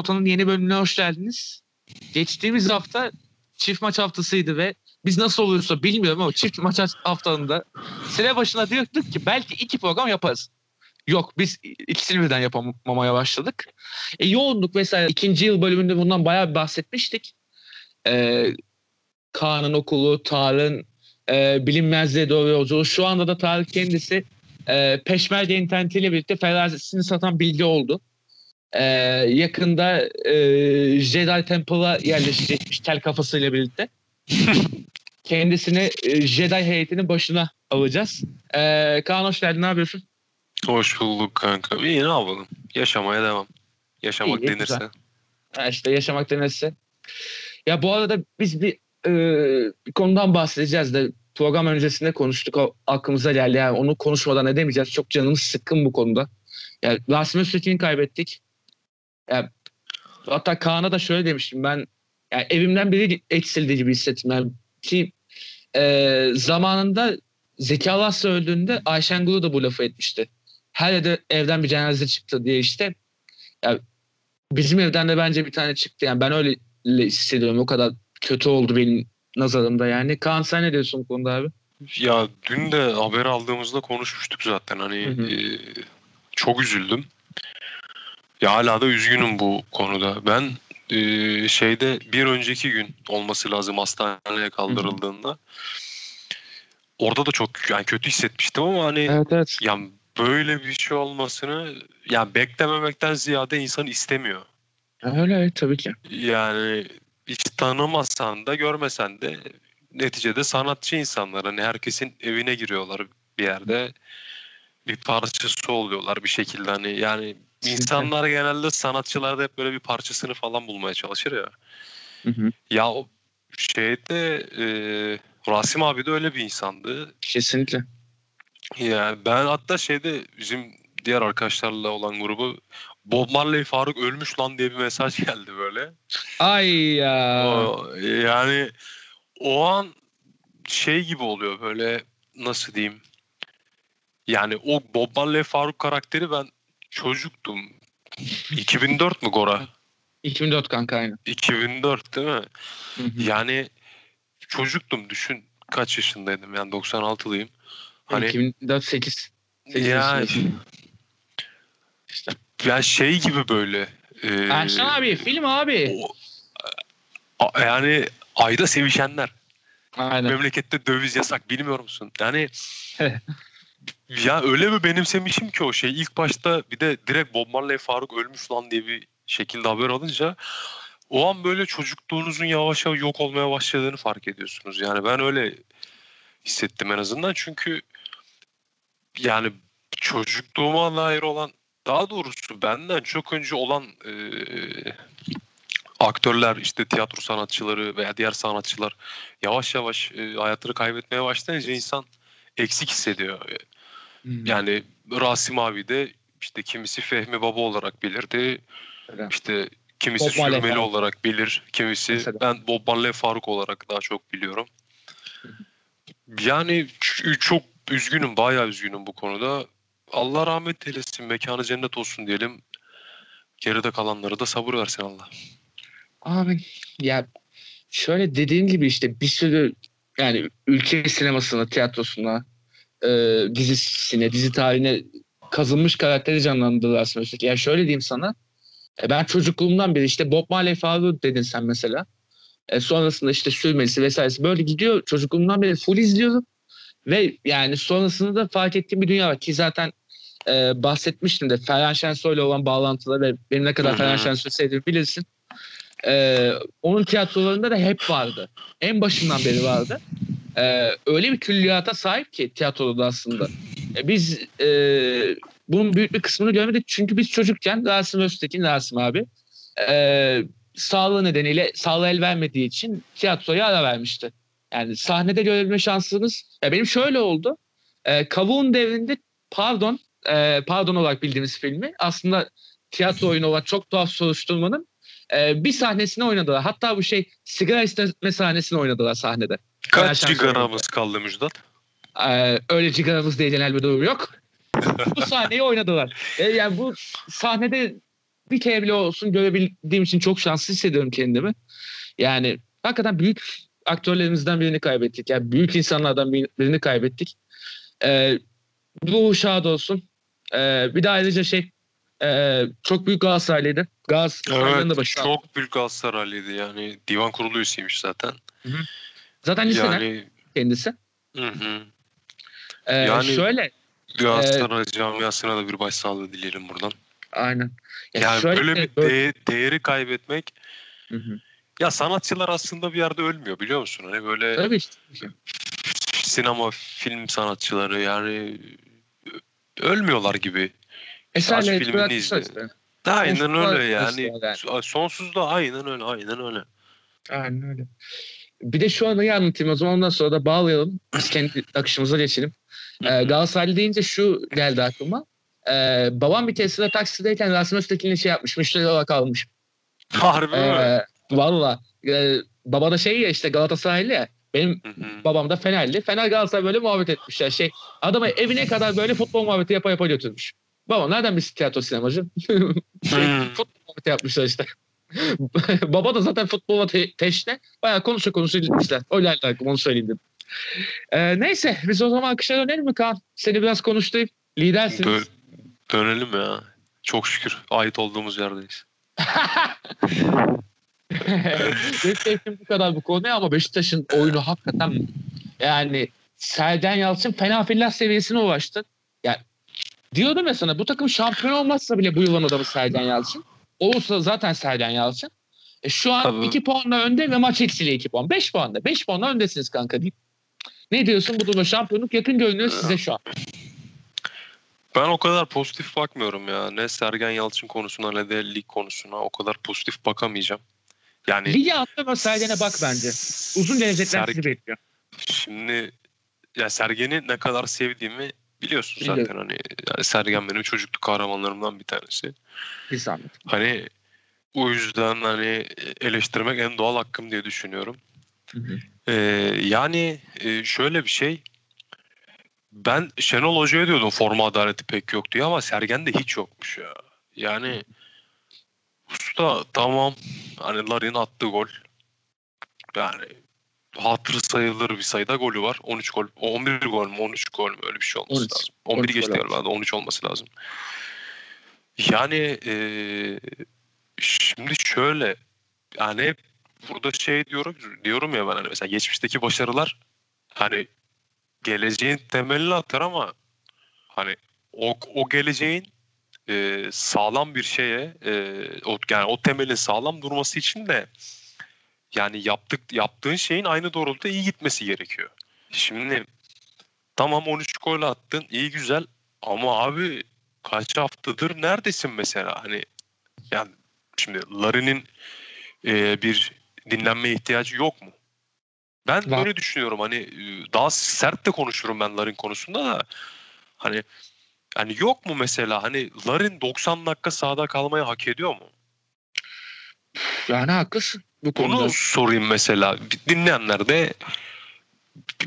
Orta'nın yeni bölümüne hoş geldiniz. Geçtiğimiz hafta çift maç haftasıydı ve biz nasıl oluyorsa bilmiyorum ama çift maç haftalığında sene başına diyorduk ki belki iki program yaparız. Yok biz ikisini birden yapamamaya başladık. E, yoğunluk vesaire ikinci yıl bölümünde bundan bayağı bir bahsetmiştik. E, Kaan'ın okulu, Tarık'ın e, bilinmezliğe doğru yolculuğu. Şu anda da Tarık kendisi e, Peşmerge internetiyle birlikte ferazesini satan bilgi oldu. E, yakında e, Jedi Temple'a yerleşecekmiş tel kafasıyla birlikte. Kendisini e, Jedi heyetinin başına alacağız. E, Kaan hoş geldin. Ne yapıyorsun? Hoş bulduk kanka. İyi ne yapalım? Yaşamaya devam. Yaşamak İyi, denirse. güzel. Ha işte yaşamak denirse. Ya bu arada biz bir, e, bir konudan bahsedeceğiz de program öncesinde konuştuk. O aklımıza geldi. Yani onu konuşmadan edemeyeceğiz. Çok canımız sıkkın bu konuda. Yani Rasim Öztekin'i kaybettik. Yani, hatta Kaan'a da şöyle demiştim. Ben yani evimden biri eksildi gibi hissettim. Yani ki e, zamanında Zeki Alasya öldüğünde Ayşen Guru da bu lafı etmişti. Her evde evden bir cenaze çıktı diye işte. Yani bizim evden de bence bir tane çıktı. Yani ben öyle hissediyorum. O kadar kötü oldu benim nazarımda yani. Kaan sen ne diyorsun bu konuda abi? Ya dün de haber aldığımızda konuşmuştuk zaten. Hani Hı hı. e, çok üzüldüm. Ya hala da üzgünüm bu konuda. Ben e, şeyde bir önceki gün olması lazım hastaneye kaldırıldığında. Orada da çok yani kötü hissetmiştim ama hani Evet evet. yani böyle bir şey olmasını yani beklememekten ziyade insan istemiyor. Öyle evet, tabii ki. Yani hiç tanımasan da görmesen de neticede sanatçı insanlar. Hani herkesin evine giriyorlar bir yerde. Bir parçası oluyorlar bir şekilde hani yani. İnsanlar genelde sanatçılarda hep böyle bir parçasını falan bulmaya çalışır ya. Hı hı. Ya o şeyde e, Rasim abi de öyle bir insandı. Kesinlikle. Yani ben hatta şeyde bizim diğer arkadaşlarla olan grubu Bob Marley Faruk ölmüş lan diye bir mesaj geldi böyle. Ay ya. O, yani o an şey gibi oluyor böyle nasıl diyeyim. Yani o Bob Marley Faruk karakteri ben çocuktum. 2004 mü Gora? 2004 kanka aynı. 2004 değil mi? Hı hı. Yani çocuktum düşün kaç yaşındaydım yani 96'lıyım. Hani 2004 8. Sekiz ya, yaşındasın. İşte. ya şey gibi böyle. E, Erşan abi film abi. o- a- yani ayda sevişenler. Aynen. Memlekette döviz yasak bilmiyor musun? Yani ya öyle bir benimsemişim ki o şey. İlk başta bir de direkt Bob Marley Faruk ölmüş lan diye bir şekilde haber alınca o an böyle çocukluğunuzun yavaş yavaş yok olmaya başladığını fark ediyorsunuz. Yani ben öyle hissettim en azından. Çünkü yani çocukluğuma dair olan daha doğrusu benden çok önce olan e, aktörler işte tiyatro sanatçıları veya diğer sanatçılar yavaş yavaş e, hayatını kaybetmeye başlayınca insan eksik hissediyor. Hmm. Yani Rasim abi de işte kimisi Fehmi Baba olarak bilirdi. Öyle. İşte kimisi Bob Sürmeli Faruk. olarak bilir. Kimisi Mesela. ben Bob Marley Faruk olarak daha çok biliyorum. Yani çok üzgünüm, bayağı üzgünüm bu konuda. Allah rahmet eylesin, mekanı cennet olsun diyelim. Geride kalanlara da sabır versin Allah. Abi ya şöyle dediğim gibi işte bir sürü yani ülke sinemasına, tiyatrosuna, e, dizisine, dizi tarihine kazınmış karakteri canlandırdı Rasim Öztürk. Yani şöyle diyeyim sana. e, ben çocukluğumdan beri işte Bob Marley Faruk dedin sen mesela. E, sonrasında işte sürmesi vesairesi böyle gidiyor. Çocukluğumdan beri full izliyorum. Ve yani sonrasında da fark ettiğim bir dünya var ki zaten e, bahsetmiştim de Ferhan Şensoy'la olan bağlantıları ve benim ne kadar. Ferhan Şensoy'u sevdiğimi bilirsin. E, onun tiyatrolarında da hep vardı. En başından beri vardı. E, öyle bir külliyata sahip ki tiyatroda aslında. E, biz e, bunun büyük bir kısmını görmedik. Çünkü biz çocukken Rasim Öztekin, Rasim abi e, sağlığı nedeniyle sağlığı el vermediği için tiyatroya ara vermişti. Yani sahnede görebilme şansınız ya benim şöyle oldu. E, Kavun devrinde pardon e, pardon olarak bildiğimiz filmi aslında tiyatro oyunu olan çok tuhaf soruşturmanın e, bir sahnesini oynadılar. Hatta bu şey sigara isteme sahnesini oynadılar sahnede. Kaç sigaramız kaldı Müjdat? ee, öyle cigaramız diye genel bir durum yok. bu sahneyi oynadılar. E, yani bu sahnede bir kere bile olsun görebildiğim için çok şanslı hissediyorum kendimi. Yani hakikaten büyük aktörlerimizden birini kaybettik. Yani büyük insanlardan birini kaybettik. Ee, bu şad olsun. Ee, bir de ayrıca şey e, çok büyük Galatasaraylıydı. Galatasaray'ın Evet da başı. çok büyük Galatasaraylıydı yani divan kurulu üyesiymiş zaten. Zaten liseden Yani kendisi. hı hı. Ee, Yani- şöyle Galatasaray camiasına da bir başsağlığı dileyelim buradan. aynen. Ya Yani şöyle- böyle bir değ- değeri kaybetmek Hı hı. ya sanatçılar aslında bir yerde ölmüyor biliyor musun? Hani böyle Tabii işte. sinema film sanatçıları yani ölmüyorlar gibi. Eserle filmini bırakmışlar izle. işte. Aynen öyle yani. yani. Sonsuz da aynen öyle aynen öyle. Aynen öyle. Bir de şu anı anlatayım o zaman ondan sonra da bağlayalım. Biz kendi akışımıza geçelim. Ee, Galatasaraylı deyince şu geldi aklıma. Ee, babam bir keresinde taksideyken Rasim Öztekin'le şey yapmış. Müşteri olarak almış. Harbi mi? Ee, Valla. Ee, baba da şey ya işte Galatasaraylı ya. Benim babam da Fenerli. Fener Galatasaray böyle muhabbet etmişler. Şey, adamı evine kadar böyle futbol muhabbeti yapa yapa götürmüş. Babam nereden bir tiyatro sinemacı? şey, futbol muhabbeti yapmışlar işte. Baba da zaten futbola te- teşne. Bayağı konuşa konuşa gitmişler. Öyle aklıma onu söyleyeyim dedim. Ee, neyse biz o zaman akışa dönelim mi Kaan? Seni biraz konuşturayım. Lidersiniz. Dö- dönelim ya. Çok şükür ait olduğumuz yerdeyiz. Benim sevdiğim bu kadar bu konuya ama Beşiktaş'ın oyunu hakikaten yani Sergen Yalçın fena fillah seviyesine ulaştı. Yani diyordum ya sana bu takım şampiyon olmazsa bile bu yılın adamı Sergen Yalçın. Olursa zaten Sergen Yalçın. E şu an Tabii. 2 puanla önde ve maç eksiğiyle 2 puan. 5 puanda. 5 puanla öndesiniz kanka deyip. Ne diyorsun bu durumda şampiyonluk yakın görünüyor size şu an. Ben o kadar pozitif bakmıyorum ya. Ne Sergen Yalçın konusuna ne de lig konusuna o kadar pozitif bakamayacağım. Yani Ligi atlama Sergen'e bak bence. Uzun gelecekler Ser- sizi bekliyor. Şimdi ya Sergen'i ne kadar sevdiğimi biliyorsun Biliyorum. zaten hani yani Sergen benim çocukluk kahramanlarımdan bir tanesi. Bir zahmet. Hani o yüzden hani eleştirmek en doğal hakkım diye düşünüyorum. Hı hı. Ee, yani e, şöyle bir şey. Ben Şenol Hoca'ya diyordum forma adaleti pek yok diye ama Sergen'de hiç yokmuş ya. Yani usta tamam hani Larin attığı gol. Yani hatırı sayılır bir sayıda golü var. 13 gol, 11 gol mü 13 gol mü öyle bir şey olması 13. lazım. 11 13 geçti galiba 13 olması lazım. Yani e, şimdi şöyle yani hep burada şey diyorum diyorum ya ben hani mesela geçmişteki başarılar hani geleceğin temelini atar ama hani o, o geleceğin e, sağlam bir şeye e, o, yani o temelin sağlam durması için de yani yaptık yaptığın şeyin aynı doğrultuda iyi gitmesi gerekiyor. Şimdi tamam 13 gol attın iyi güzel ama abi kaç haftadır neredesin mesela hani yani şimdi Larin'in e, bir dinlenme ihtiyacı yok mu? Ben Var. böyle düşünüyorum hani e, daha sert de konuşurum ben Larin konusunda da hani hani yok mu mesela hani Larin 90 dakika sahada kalmayı hak ediyor mu? Yani haklısın bu konuda. Bunu sorayım mesela. Dinleyenler de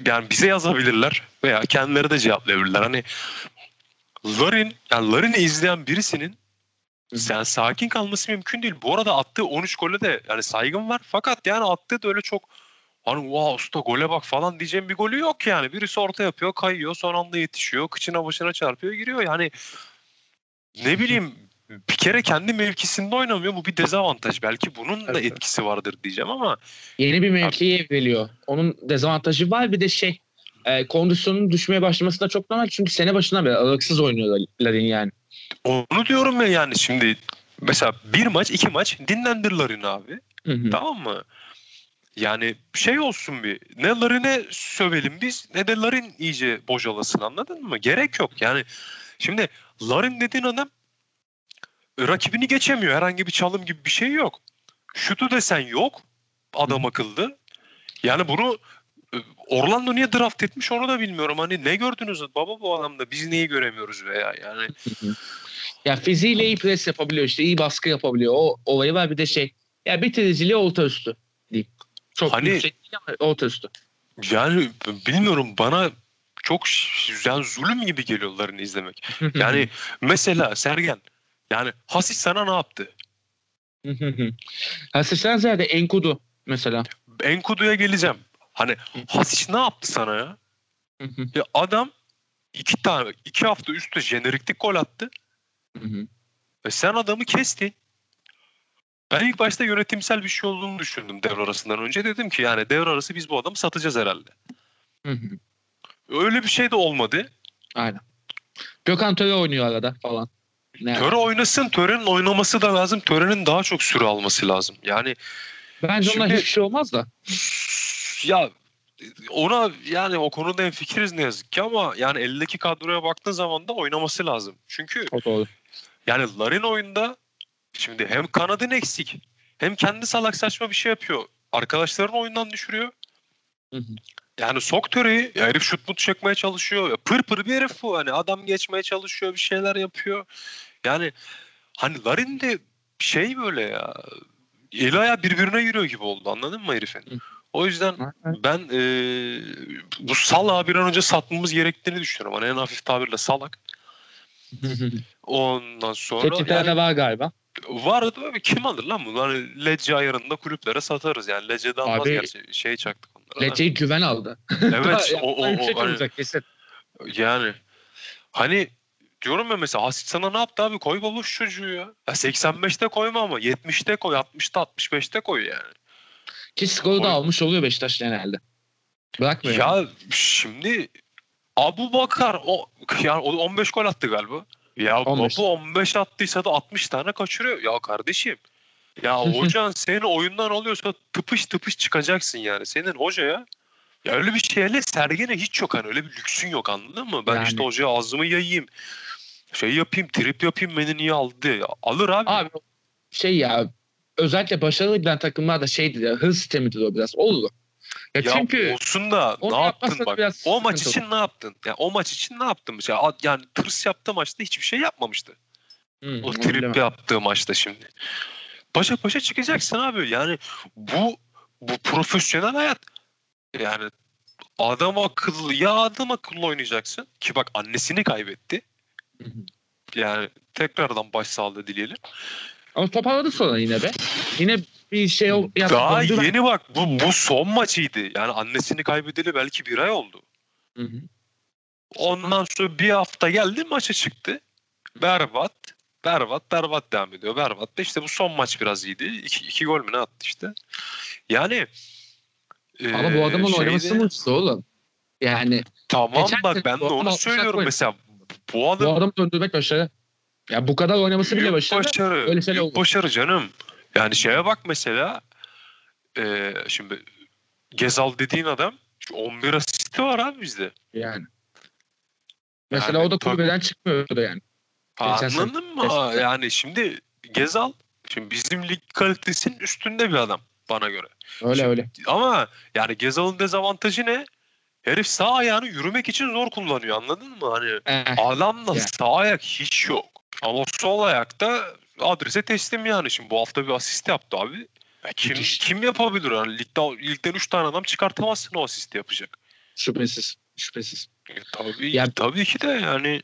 yani bize yazabilirler veya kendileri de cevaplayabilirler. Hani Larin, yani Larin'i izleyen birisinin sen sakin kalması mümkün değil. Bu arada attığı 13 gole de yani saygım var. Fakat yani attığı da öyle çok hani wow usta gole bak falan diyeceğim bir golü yok yani. Birisi orta yapıyor, kayıyor, son anda yetişiyor, kıçına başına çarpıyor, giriyor. Yani ne bileyim bir kere kendi mevkisinde oynamıyor. Bu bir dezavantaj. Belki bunun da etkisi vardır diyeceğim ama Yeni bir mevkiye evriliyor. Onun dezavantajı var bir de şey e, kondisyonun düşmeye başlaması da çok normal çünkü sene başından beri aralıksız oynuyor Larin yani. onu diyorum ya yani şimdi mesela bir maç iki maç dinlendir Larin abi. Hı hı. Tamam mı? Yani şey olsun bir. Ne Larin'e sövelim biz ne de Larin iyice bocalasın anladın mı? Gerek yok. Yani şimdi Larin dediğin adam rakibini geçemiyor. Herhangi bir çalım gibi bir şey yok. Şutu desen yok. Adam akıllı. Yani bunu e, Orlando niye draft etmiş onu da bilmiyorum. Hani ne gördünüz baba bu adamda biz neyi göremiyoruz veya yani. Ya fiziğiyle iyi pres yapabiliyor işte iyi baskı yapabiliyor. O olayı var bir de şey ya bitiriciliği orta üstü diyeyim. Çok Hani- yüksek ama üstü. Yani bilmiyorum bana çok yani zulüm gibi geliyor Larin'i izlemek. Yani mesela Sergen Yani Hasis sana ne yaptı? Hasişten ziyade Enkudu mesela. Enkudu'ya geleceğim. Hani Hasis ne yaptı sana ya? Ya adam iki tane iki hafta üstte jeneriklik gol attı. Ve sen adamı kestin. Ben ilk başta yönetimsel bir şey olduğunu düşündüm devre arasından önce. Dedim ki yani devre arası biz bu adamı satacağız herhalde. Öyle bir şey de olmadı. Aynen. Gökhan Töre oynuyor arada falan. Ne Töre oynasın. Töre'nin oynaması da lazım. Töre'nin daha çok süre alması lazım. Yani Bence ona Şimdi- hiçbir şey olmaz da. ya ona yani o konuda en fikiriz ne yazık ki ama yani eldeki kadroya baktığın zaman da oynaması lazım. Çünkü O doğru. yani Larin oyunda şimdi hem kanadın eksik hem kendi salak saçma bir şey yapıyor. Arkadaşlarını oyundan düşürüyor. Hı hı. Yani sok töreyi. Ya herif şut mut çekmeye çalışıyor. Ya pır pır bir herif bu. Hani adam geçmeye çalışıyor. Bir şeyler yapıyor. Yani hani Larin de şey böyle ya. Eli ayağı birbirine giriyor gibi oldu. Anladın mı herifin? O yüzden ben eee bu salağı bir an önce satmamız gerektiğini düşünüyorum. Hani en hafif tabirle salak. Ondan sonra Teklifler yani var galiba. Var da kim alır lan bunu? Hani Lecce ayarında kulüplere satarız yani. Lecce'den Abi, vazgeç şey çaktık onlara. da. Lecce'yi güven aldı. Evet o, o, o, hani, olacak kesin. yani hani diyorum ya mesela Hasit sana ne yaptı abi? Koy baba şu çocuğu ya. ya 85'te koyma ama 70'te koy, 60'ta 65'te koy yani. Ki skoru da Oy- almış oluyor Beşiktaş genelde. Bırakmıyor. yani. Ya şimdi Abu Bakar o yani o 15 gol attı galiba. Ya 15. baba 15 attıysa da 60 tane kaçırıyor. Ya kardeşim. Ya hocan seni oyundan alıyorsa tıpış tıpış çıkacaksın yani. Senin hocaya ya öyle bir şeyle sergene hiç yok hani öyle bir lüksün yok anladın mı? Ben Yani. işte hocaya ağzımı yayayım. Şey yapayım, trip yapayım beni niye aldı? Ya, alır abi. Abi şey ya özellikle başarılı giden takımlarda şeydir ya hız sistemidir o biraz. Olur. Ya, Ya çünkü olsun da ne yaptın bak. biraz O maç için ne yaptın? Ya o maç için ne yaptın? Ad- Yani tırs yaptığı maçta hiçbir şey yapmamıştı. Hı, O trip bilemem. yaptığı maçta şimdi. Paşa paşa çıkacaksın abi. Yani bu bu profesyonel hayat. Yani adam akıllı ya adam akıllı oynayacaksın. Ki bak annesini kaybetti. Hı hı. Yani tekrardan başsağlığı dileyelim. Ama toparladı sonra yine be. Yine bir şey yaptı. Daha ben- yeni bak bu, bu son maçıydı. Yani annesini kaybedeli belki bir ay oldu. Hı hı. Ondan sonra bir hafta geldi maça çıktı. Berbat. Berbat berbat devam ediyor. Berbat da işte bu son maç biraz iyiydi. İki, iki gol mü ne attı işte. Yani Ama bu adamın şeyde- oynaması mutsuz oğlum. Yani Tamam bak ben de adam onu söylüyorum dakika mesela. Bu bu adam döndürmek başarı. Ya bu kadar oynaması bile başarı. başarı. Öyle olur. başarı canım. Yani şeye bak mesela eee, şimdi Gezal dediğin adam şu 11 asisti var abi bizde. Yani. Mesela Yani o da kulübeden çıkmıyordu yani. Anladın mı? kesinlikle. Yani şimdi Gezal şimdi bizim lig kalitesinin üstünde bir adam bana göre. Öyle Şimdi- öyle. Ama yani Gezal'ın dezavantajı ne? Herif sağ ayağını yürümek için zor kullanıyor anladın mı? Hani Eh, adamda Ya. sağ ayak hiç yok. Ama sol ayakta adrese teslim yani. Şimdi bu hafta bir asist yaptı abi. Ya kim, Müthiş. kim yapabilir? Yani ligde, ligden 3 tane adam çıkartamazsın o asisti yapacak. şüphesiz. Şüphesiz. E, tabii, Ya- tabii ki de yani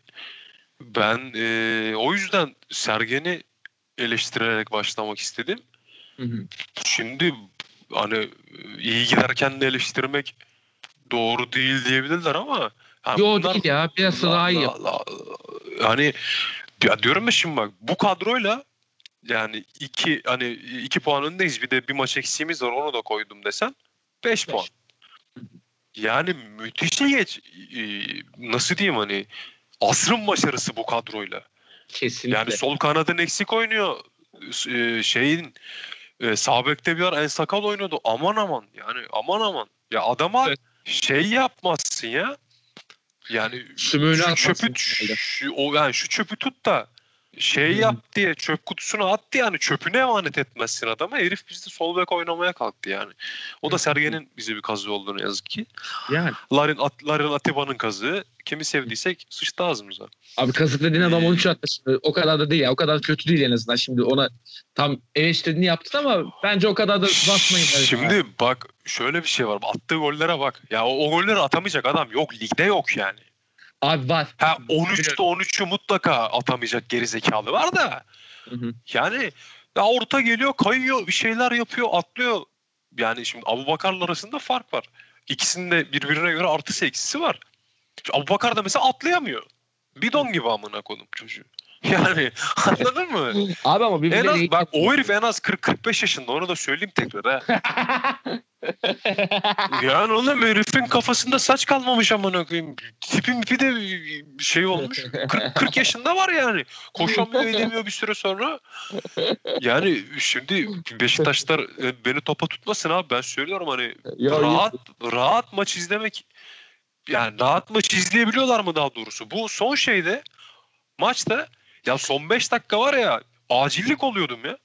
ben e, o yüzden Sergen'i eleştirerek başlamak istedim. Hı hı. Şimdi hani e, iyi giderken de eleştirmek doğru değil diyebilirler ama hani Yo bunlar- değil ya. Biraz daha iyi. hani ya diyorum ya şimdi bak bu kadroyla yani iki hani iki puan öndeyiz bir de bir maç eksiğimiz var onu da koydum desen 5 Beş. puan. Yani müthiş geç e, nasıl diyeyim hani asrın başarısı bu kadroyla. Kesinlikle. Yani sol kanadın eksik oynuyor. E, şeyin e, sağ bekte bir ara en sakal oynuyordu. Aman aman yani aman aman. Ya adama Evet. şey yapmazsın ya. Yani Sümüğünü şu çöpü şu, o yani şu çöpü tut da şey Hı. yap diye çöp kutusuna at diye yani çöpüne emanet etmezsin adama. Herif bizde sol bek oynamaya kalktı yani. O da Hı. Sergen'in bize bir kazığı olduğunu yazık ki. Yani. Larin, At, Larin Atiba'nın kazığı. Kimi sevdiysek sıçtı ağzımıza. Abi kazık dediğin adam 13 attı şimdi. O kadar da değil ya. O kadar kötü değil en azından. Şimdi ona tam eleştirdiğini yaptın ama bence o kadar da basmayın. Şimdi bak şöyle bir şey var. Attığı gollere bak. Ya o, o golleri atamayacak adam yok. Ligde yok yani. Abi var. Ha 13'te 13'ü mutlaka atamayacak gerizekalı var da. Hı hı. Yani ya orta geliyor, kayıyor, bir şeyler yapıyor, atlıyor. Yani şimdi Abu Bakar'la arasında fark var. İkisinin de birbirine göre artısı eksisi var. Abu Bakar da mesela atlayamıyor. Bidon gibi amına koydum çocuğu. Yani anladın mı? Abi ama En birbirleri az, bak o herif en az 40-45 yaşında onu da söyleyeyim tekrar ha. Yani oğlum herifin kafasında saç kalmamış amına koyayım. Tipi mipi de şey olmuş. 40, 40 yaşında var yani. Koşamıyor edemiyor bir süre sonra. Yani şimdi Beşiktaşlar e, beni topa tutmasın abi. Ben söylüyorum hani Yo, rahat rahat maç izlemek yani rahat maç izleyebiliyorlar mı daha doğrusu? Bu son şeyde maçta ya son 5 dakika var ya acillik oluyordum ya.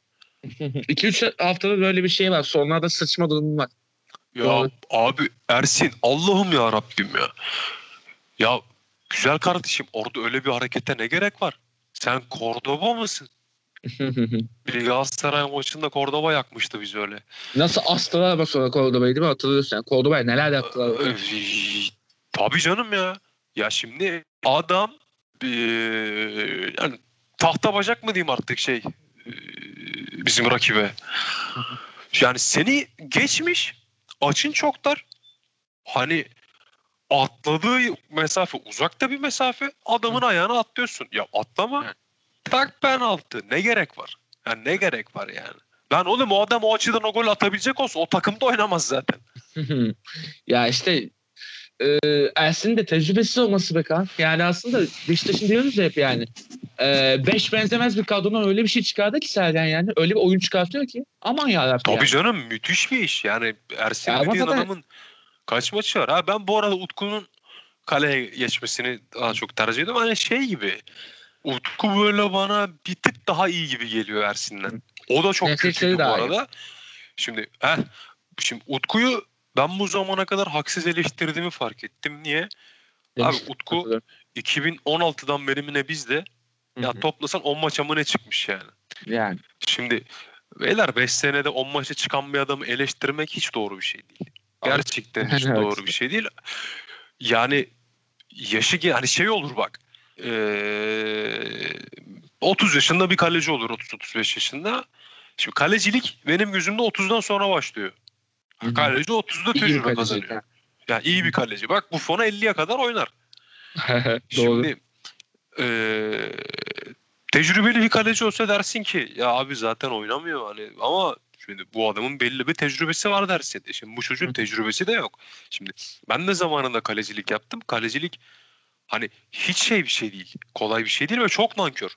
2-3 haftada böyle bir şey var. Sonlarda sıçma durumu var. Ya Doğru. abi Ersin Allah'ım ya Rabbim ya. Ya güzel kardeşim orada öyle bir harekete ne gerek var? Sen Cordoba mısın? Bir Galatasaray maçında Cordoba yakmıştı biz öyle. Nasıl astılar bak sonra Cordoba'yı değil mi? Hatırlıyorsun. Yani Cordoba'ya neler yaptılar. Ee, Tabii canım ya. Ya şimdi adam eee, yani tahta bacak mı diyeyim artık şey eee, bizim rakibe. Yani seni geçmiş açın çok dar. Hani atladığı mesafe uzakta bir mesafe adamın ayağına atlıyorsun. Ya atlama tak penaltı ne gerek var? Yani ne gerek var yani? Ben oğlum o adam o açıdan o gol atabilecek olsa o takımda oynamaz zaten. ya işte e, Ersin'in de tecrübesiz olması be kan. Yani aslında Beşiktaş'ın diyoruz hep yani. E, beş benzemez bir kadrodan öyle bir şey çıkardı ki Sergen yani. Öyle bir oyun çıkartıyor ki. Aman yarabbim Tabii yani. canım müthiş bir iş. Yani Ersin Ya dediğin zaten- adamın kaç maçı var? Ha ben bu arada Utku'nun kaleye geçmesini daha çok tercih ediyorum. Hani şey gibi. Utku böyle bana bir tık daha iyi gibi geliyor Ersin'den. O da çok kötüydü bu daha iyi. arada. Şimdi heh, şimdi Utku'yu ben bu zamana kadar haksız eleştirdiğimi fark ettim. Niye? Abi Demiş. Utku Hatırlıyorum. 2016'dan beri mi ne bizde ya toplasan 10 maça mı ne çıkmış yani. Yani. Şimdi beyler 5 senede 10 maça çıkan bir adamı eleştirmek hiç doğru bir şey değil. Gerçekten hiç doğru bir şey değil. Yani yaşı hani şey olur bak. Eee 30 yaşında bir kaleci olur 30-35 yaşında. Şimdi kalecilik benim gözümde 30'dan sonra başlıyor. Kaleci 30'da İyi bir tecrübe kazanıyor. Yani iyi bir kaleci. Bak bu fona 50'ye kadar oynar. Doğru. Şimdi eee, tecrübeli bir kaleci olsa dersin ki ya abi zaten oynamıyor hani ama şimdi bu adamın belli bir tecrübesi var dersin. E Şimdi bu çocuğun tecrübesi de yok. Şimdi ben de zamanında kalecilik yaptım. Kalecilik hani hiç şey bir şey değil. Kolay bir şey değil ve çok nankör.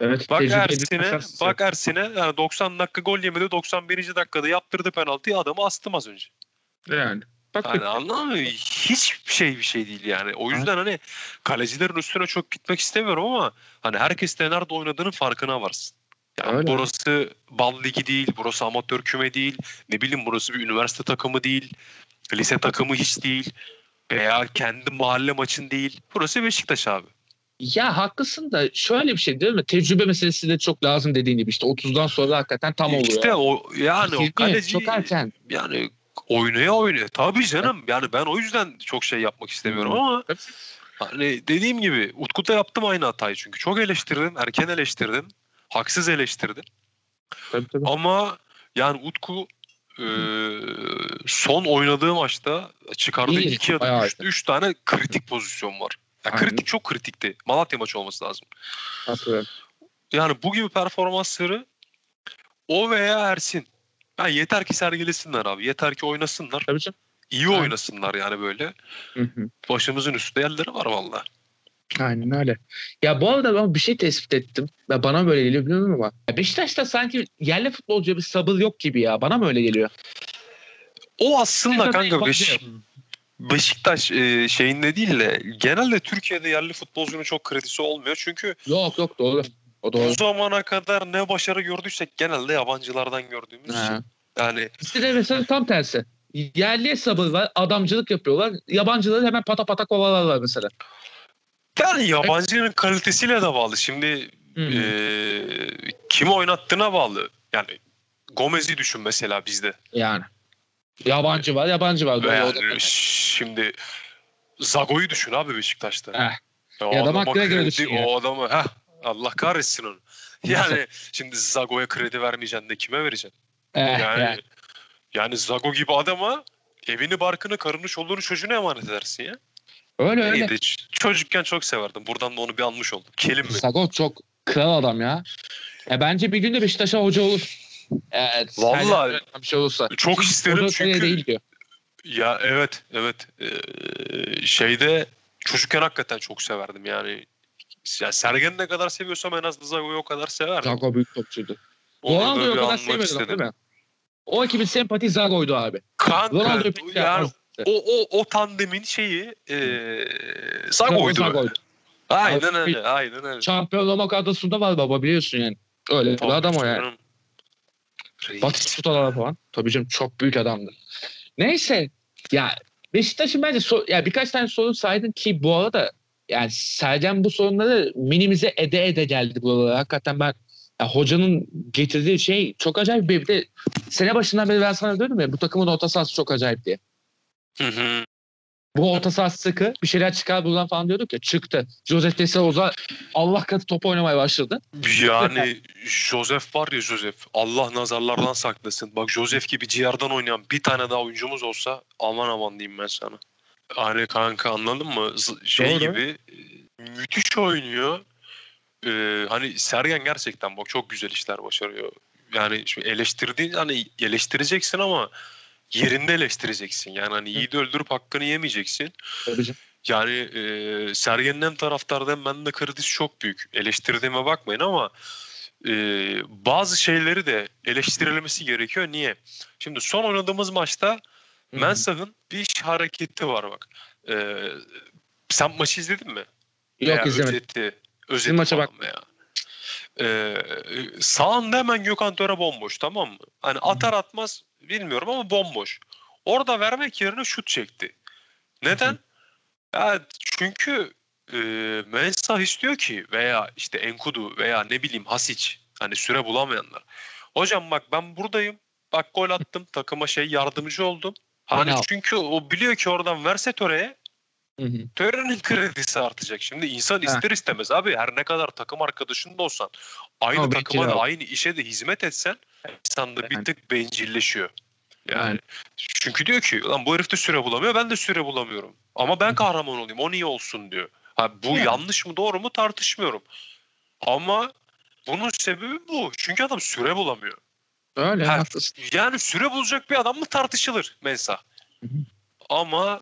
Evet. Bak Ersin'e, bak Ersin'e yani 90 dakika gol yemedi 91. dakikada yaptırdı penaltıyı adamı astım az önce. Yani. Bak Hani anladın mı? Hiç şey bir şey değil yani. O yüzden hani kalecilerin üstüne çok gitmek istemiyorum ama hani herkes de nerede oynadığının farkına varsın. Yani Öyle. burası bal ligi değil, burası amatör küme değil, ne bileyim burası bir üniversite takımı değil, lise takımı hiç değil veya kendi mahalle maçın değil. Burası Beşiktaş abi. Ya haklısın da şöyle bir şey değil mi? Tecrübe meselesi de çok lazım dediğin gibi işte 30'dan sonra hakikaten tam oluyor. İşte o yani o 20, kaleci çok erken. yani oynaya oynaya. Tabii canım yani ben o yüzden çok şey yapmak istemiyorum ama. Hani dediğim gibi Utku'da yaptım aynı hatayı çünkü çok eleştirdim, erken eleştirdim, haksız eleştirdim. Tabii, tabii. Ama yani Utku e, son oynadığı maçta çıkardığı İyi, iki bayağı üç, üç tane kritik pozisyon var. Ya Aynen. kritik çok kritikti. Malatya maçı olması lazım. Hatırlıyorum. Yani bu gibi performansları o veya Ersin. Yani yeter ki sergilesinler abi. Yeter ki oynasınlar. Tabii canım. İyi Aynen. oynasınlar yani böyle. Hı hı. Başımızın üstünde yerleri var valla. Aynen öyle. Ya bu arada ben bir şey tespit ettim. Ya bana böyle geliyor bilmiyorum ama. Ya Beşiktaş'ta sanki yerli futbolcuya bir sabır yok gibi ya. Bana mı öyle geliyor? O aslında Zaten kanka. Beş, Beşiktaş e, şeyinde değil de genelde Türkiye'de yerli futbolcunun çok kredisi olmuyor. Çünkü Yok yok doğru. O bu doğru. zamana kadar ne başarı gördüysek genelde yabancılardan gördüğümüz için. Yani Bizde de mesela tam tersi. Yerliye sabır var. Adamcılık yapıyorlar. Yabancıları hemen pata pata kovalarlar mesela. yani yabancının kalitesiyle de bağlı. Şimdi e, kimi oynattığına bağlı. Yani Gomez'i düşün mesela bizde. Yani. Yabancı var, yabancı var. Doğru, Yani şimdi Zago'yu düşün abi Beşiktaş'ta. Eh, Ya, o adam hakkına göre düşün. O adamı heh, Allah kahretsin onu. Yani şimdi Zago'ya kredi vermeyeceksin de kime vereceksin? Eh, Yani yani. yani Zago gibi adama evini, barkını, karını, çoluğunu, çocuğunu emanet edersin ya. Öyle öyle. İyiydi. Çocukken çok severdim. Buradan da onu bir anmış oldum. Kelim mi? Sagot çok kral adam ya. ya bence bir gün de Beşiktaş'a hoca olur. Evet. Vallahi. Öğretmen bir şey olursa. Çok isterim çünkü- değil diyor. Ya evet, evet. Ee, şeyde çocukken hakikaten çok severdim yani. Ya Sergen'i ne kadar seviyorsam en az Zago'yu o kadar severdim. Zago büyük topçuydu. Ronaldo'yu o kadar istedim. değil mi? O ekibin sempati Zago'ydu abi. Kanka şey yani o, o, o tandemin şeyi ee, Zago'ydu. Zago'ydu. Aynen öyle, aynen öyle. Şampiyonlama kadrosunda var baba biliyorsun yani. Öyle bir adam o yani. canım. Reis. Batistuta'lar falan. Tabii canım çok büyük adamdı. Neyse ya Beşiktaş'ın bence so- ya birkaç tane sorun saydın ki bu arada yani Sergen bu sorunları minimize ede ede geldi buralara. Hakikaten ben ya hocanın getirdiği şey çok acayip bir de sene başından beri ben sana diyordum ya bu takımın orta sahası çok acayip diye. Hı hı. Bu orta sahası sıkı bir şeyler çıkar buradan falan diyorduk ya çıktı. Joseph de Souza Allah katı top oynamaya başladı. Yani Joseph var ya Joseph. Allah nazarlardan saklasın. Bak Joseph gibi ciğerden oynayan bir tane daha oyuncumuz olsa aman aman diyeyim ben sana. Hani kanka anladın mı? Şey Doğru. gibi e, müthiş oynuyor. Ee, hani Sergen gerçekten bak çok güzel işler başarıyor. Yani şimdi eleştirdiğin hani eleştireceksin ama yerinde eleştireceksin. Yani hani yiğit öldürüp hakkını yemeyeceksin. Yani e, Sergen'in hem taraftarda hem bende kredisi çok büyük. Eleştirdiğime bakmayın ama e, bazı şeyleri de eleştirilmesi gerekiyor. Niye? Şimdi son oynadığımız maçta Hı hı. Mensah'ın bir hareketi var bak. E, sen maçı izledin mi? Veya Yok izlemedim. Özeti, özeti maça falan Veya. E, sağında hemen Gökhan Töre bomboş tamam mı? Hani atar atmaz bilmiyorum ama bomboş. Orada vermek yerine şut çekti. Neden? Ya çünkü e, Mensah istiyor ki veya işte Enkudu veya ne bileyim Hasic hani süre bulamayanlar. Hocam bak ben buradayım. Bak gol attım. Takıma şey yardımcı oldum. Hani çünkü o biliyor ki oradan verse Töre'ye Hı hı. Töre'nin kredisi artacak. Şimdi insan ister istemez abi her ne kadar takım arkadaşın da olsan aynı Ama takıma da aynı işe de hizmet etsen insan da bir tık bencilleşiyor. Yani Yani. çünkü diyor ki lan bu herif de süre bulamıyor ben de süre bulamıyorum. Ama ben kahraman olayım o niye olsun diyor. Ha, bu Yani. yanlış mı doğru mu tartışmıyorum. Ama bunun sebebi bu. Çünkü adam süre bulamıyor. Öyle haklısın. Yani süre bulacak bir adam mı tartışılır. Hı hı. Ama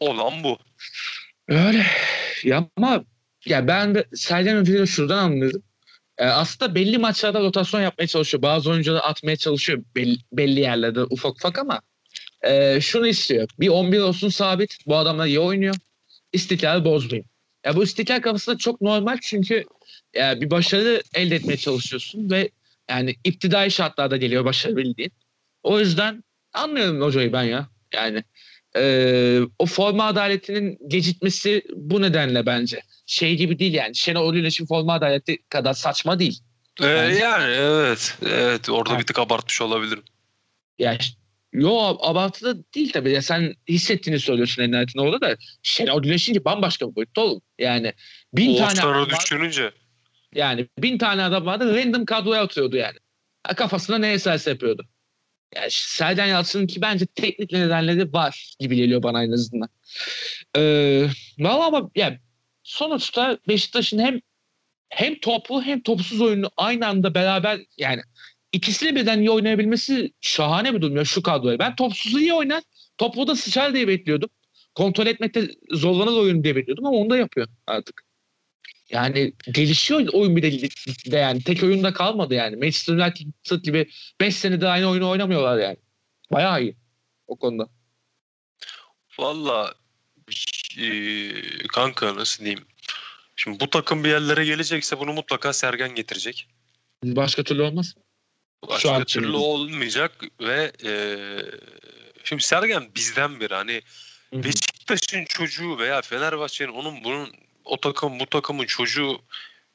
olan bu. Öyle. Ya ama ya ben de Sergen Hoca'yı şuradan anladım. Ee, aslında belli maçlarda rotasyon yapmaya çalışıyor. Bazı oyuncuları atmaya çalışıyor belli, belli yerlerde ufak ufak ama e, şunu istiyor. Bir 11 olsun sabit. Bu adamlar iyi oynuyor. İstiklal bozmayayım. Ya bu istikrar kafasında çok normal çünkü ya bir başarı elde etmeye çalışıyorsun ve yani iptidai şartlarda geliyor başarı bildiğin. O yüzden anlıyorum hocayı ben ya. Yani e, o forma adaletinin gecikmesi bu nedenle bence. Şey gibi değil yani. Şenol Güneş'in forma adaleti kadar saçma değil. Ee, yani evet. Evet orada Ha. bir tık abartmış olabilirim. Ya yo abartılı değil tabii. Ya sen hissettiğini söylüyorsun en nihayetinde orada da Şenol Güneş'inki bambaşka bir boyutta oğlum. Yani bin tane adam var, düşününce yani bin tane adam vardı random kadroya atıyordu yani. Kafasına ne eserse yapıyordu. Yani Sergen Yalçın'ın ki bence teknik nedenleri var gibi geliyor bana en azından. Ee, Valla ama yani sonuçta Beşiktaş'ın hem hem toplu hem topsuz oyunu aynı anda beraber yani ikisini birden iyi oynayabilmesi şahane bir durum ya şu kadroya. Ben topsuzu iyi oynar, toplu da sıçar diye bekliyordum. Kontrol etmekte zorlanır oyun diye bekliyordum ama onu da yapıyor artık. Yani gelişiyor oyun bir de, de yani tek oyunda kalmadı yani. Manchester United gibi 5 senedir aynı oyunu oynamıyorlar yani. Bayağı iyi o konuda. valla ee, kanka nasıl diyeyim. Şimdi bu takım bir yerlere gelecekse bunu mutlaka Sergen getirecek. Başka türlü olmaz. Başka an türlü olmayacak ve ee, şimdi Sergen bizden biri hani. Beşiktaş'ın çocuğu veya Fenerbahçe'nin onun bunun o takım bu takımın çocuğu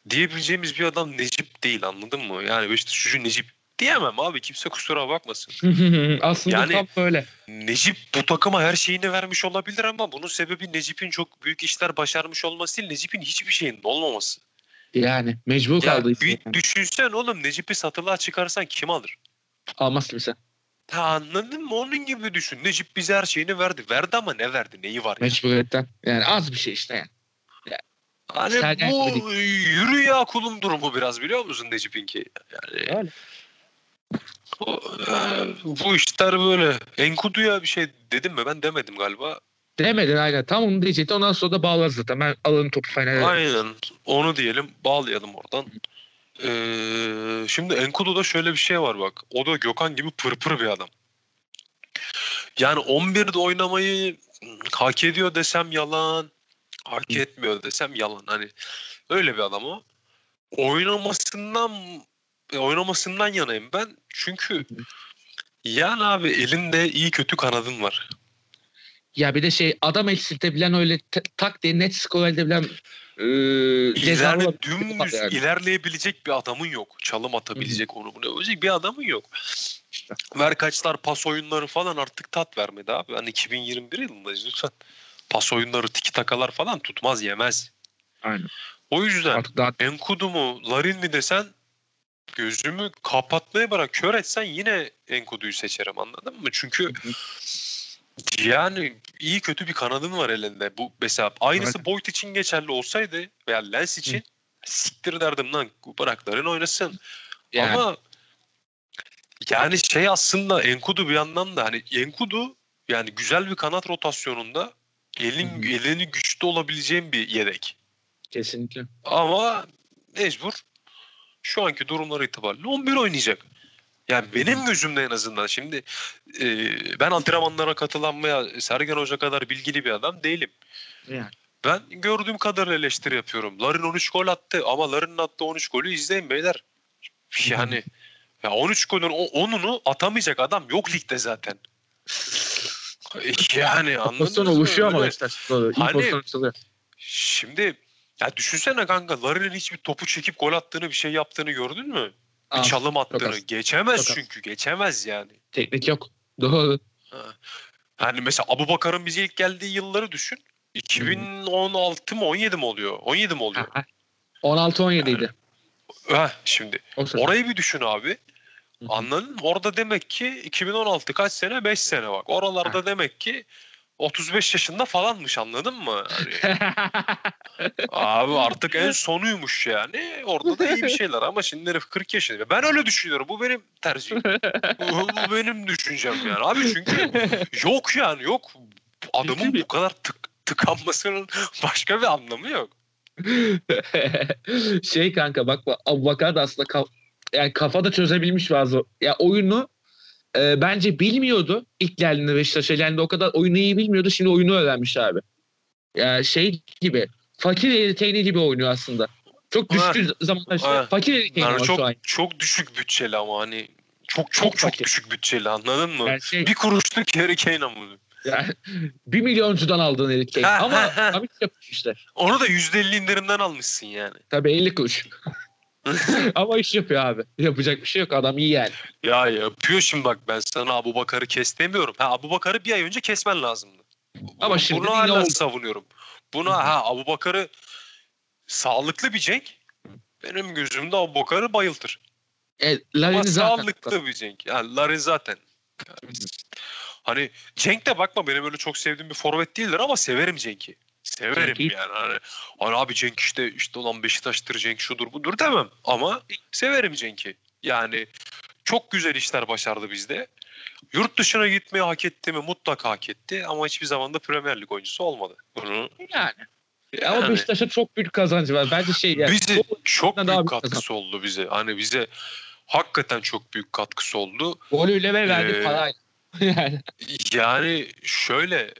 diyebileceğimiz bir adam Necip değil anladın mı? Yani Beşiktaş çocuğu Necip. diyemem abi. Kimse kusura bakmasın. Aslında Yani- tam böyle. Necip bu takıma her şeyini vermiş olabilir ama bunun sebebi Necip'in çok büyük işler başarmış olması değil. Necip'in hiçbir şeyinin olmaması. Yani mecbur Ya kaldı. bir düşünsen oğlum Necip'i satılığa çıkarsan kim alır? Almaz kimse. Ha, anladın mı? Onun gibi düşün. Necip bize her şeyini verdi. Verdi ama ne verdi? Neyi var ya? Mecburiyetten. Yani az bir şey işte yani. Hani Sergen gibi bu yürü ya kulum durumu biraz biliyor musun Necip'inki? Yani Öyle. o, e, bu işler böyle. Enkudu'ya bir şey dedim mi? Ben demedim galiba. Demedin aynen. Tam onu diyecekti. Ondan sonra da bağlarız zaten. Ben alın topu finale. Aynen. Onu diyelim. Bağlayalım oradan. Ee, şimdi Enkudu'da şöyle bir şey var bak. O da Gökhan gibi pırpır bir adam. Yani 11'de oynamayı hak ediyor desem yalan. Hak etmiyor desem yalan. Hani öyle bir adam o. Oynamasından e, oynamasından yanayım ben. Çünkü yani abi elinde iyi kötü kanadın var. Ya bir de şey adam eksiltebilen öyle tak diye net skor elde bilen e, İlerle, dümdüz yani. ilerleyebilecek bir adamın yok. Çalım atabilecek onu bunu ölecek bir adamın yok. Verkaçlar pas oyunları falan artık tat vermedi abi. Hani 2021 yılındayız lütfen. Pas oyunları tiki takalar falan tutmaz yemez. Aynen. O yüzden Artık daha Enkudu mu Larin mi desen gözümü kapatmaya bırak kör etsen yine Enkudu'yu seçerim anladın mı? Çünkü yani iyi kötü bir kanadın var elinde. Bu mesela aynısı Evet. Boyd için geçerli olsaydı veya Lens için siktir derdim lan bırak Larin oynasın. yani. Ama yani şey aslında Enkudu bir yandan da hani Enkudu yani güzel bir kanat rotasyonunda elin elini güçlü olabileceğin bir yedek. kesinlikle. Ama mecbur şu anki durumları itibariyle 11 oynayacak. Yani benim gözümde en azından şimdi e, ben antrenmanlara katılanmaya Sergen Hoca kadar bilgili bir adam değilim. Yani. Ben gördüğüm kadarıyla eleştiri yapıyorum. Larin 13 gol attı ama Larin'in attığı 13 golü izleyin beyler. Yani ya 13 golün o 10'unu atamayacak adam yok ligde zaten. Yani anladınız Pozisyon mı? oluşuyor ama Hani- pozisyon. Şimdi ya düşünsene kanka Larin'in hiçbir topu çekip gol attığını bir şey yaptığını gördün mü? Bir çalım attığını. Geçemez çünkü. Geçemez yani. Teknik yok. Doğru. Hani mesela Abu Bakar'ın bize ilk geldiği yılları düşün. 2016 mı 17 mi oluyor? 17 mi oluyor? 16-17 idi. Heh, şimdi O sezon. orayı bir düşün abi. Anladın mı? Orada demek ki 2016 kaç sene? 5 sene bak. Oralarda demek ki 35 yaşında falanmış anladın mı? Hani, abi artık en sonuymuş yani. Orada da iyi bir şeyler ama şimdi herif 40 yaşında. Ben öyle düşünüyorum. Bu benim tercihim. bu, bu benim düşüncem yani. Abi çünkü yok yani yok. Adamın bu kadar tık, tıkanmasının başka bir anlamı yok. şey kanka bak bak, Abu Bakar da aslında yani kafada çözebilmiş bazı. Ya oyunu e, bence bilmiyordu ilk geldiğinde Beşiktaş'a geldiğinde o kadar oyunu iyi bilmiyordu. Şimdi oyunu öğrenmiş abi. Ya şey gibi fakir eriteyni gibi oynuyor aslında. Çok düştü zamanlar işte Ha. fakir eriteyni Yani çok şu an. çok düşük bütçeli ama hani çok çok Çok çok, fakir. düşük bütçeli anladın mı? Yani şey, Bir kuruşluk Harry Kane ama. yani, bir milyoncudan aldığın Erik Kane. Ha, Ama ha, ha. işte. Onu da %50 indirimden almışsın yani. Tabii 50 kuruş. Ama iş yapıyor abi. Yapacak bir şey yok. Adam iyi yani. Ya yapıyor şimdi bak ben sana Abu Bakar'ı kes demiyorum. Ha Abu Bakar'ı bir ay önce kesmen lazımdı. Ama Bunu- şimdi bunu hala oldu. savunuyorum. Buna ha Abu Bakar'ı sağlıklı bir Cenk benim gözümde Abu Bakar'ı bayıltır. E, Ama Larin'i zaten. sağlıklı bir Cenk. Yani Larin zaten. Hani Cenk de bakma benim öyle çok sevdiğim bir forvet değildir ama severim Cenk'i. Severim Cenk'i- yani. Hani, hani abi Cenk işte işte olan Beşiktaş'tır Cenk şudur budur demem. Ama severim Cenk'i. Yani çok güzel işler başardı bizde. Yurt dışına gitmeyi hak etti mi? Mutlaka hak etti. Ama hiçbir zaman da Premier Lig oyuncusu olmadı. Bunu Yani. Ama yani Beşiktaş'a çok büyük kazancı var. Bence şey yani. bize çok daha büyük büyük katkısı oldu bize. Hani bize hakikaten çok büyük katkısı oldu. Golüyle ve verdiği Ee, parayla. yani. Yani şöyle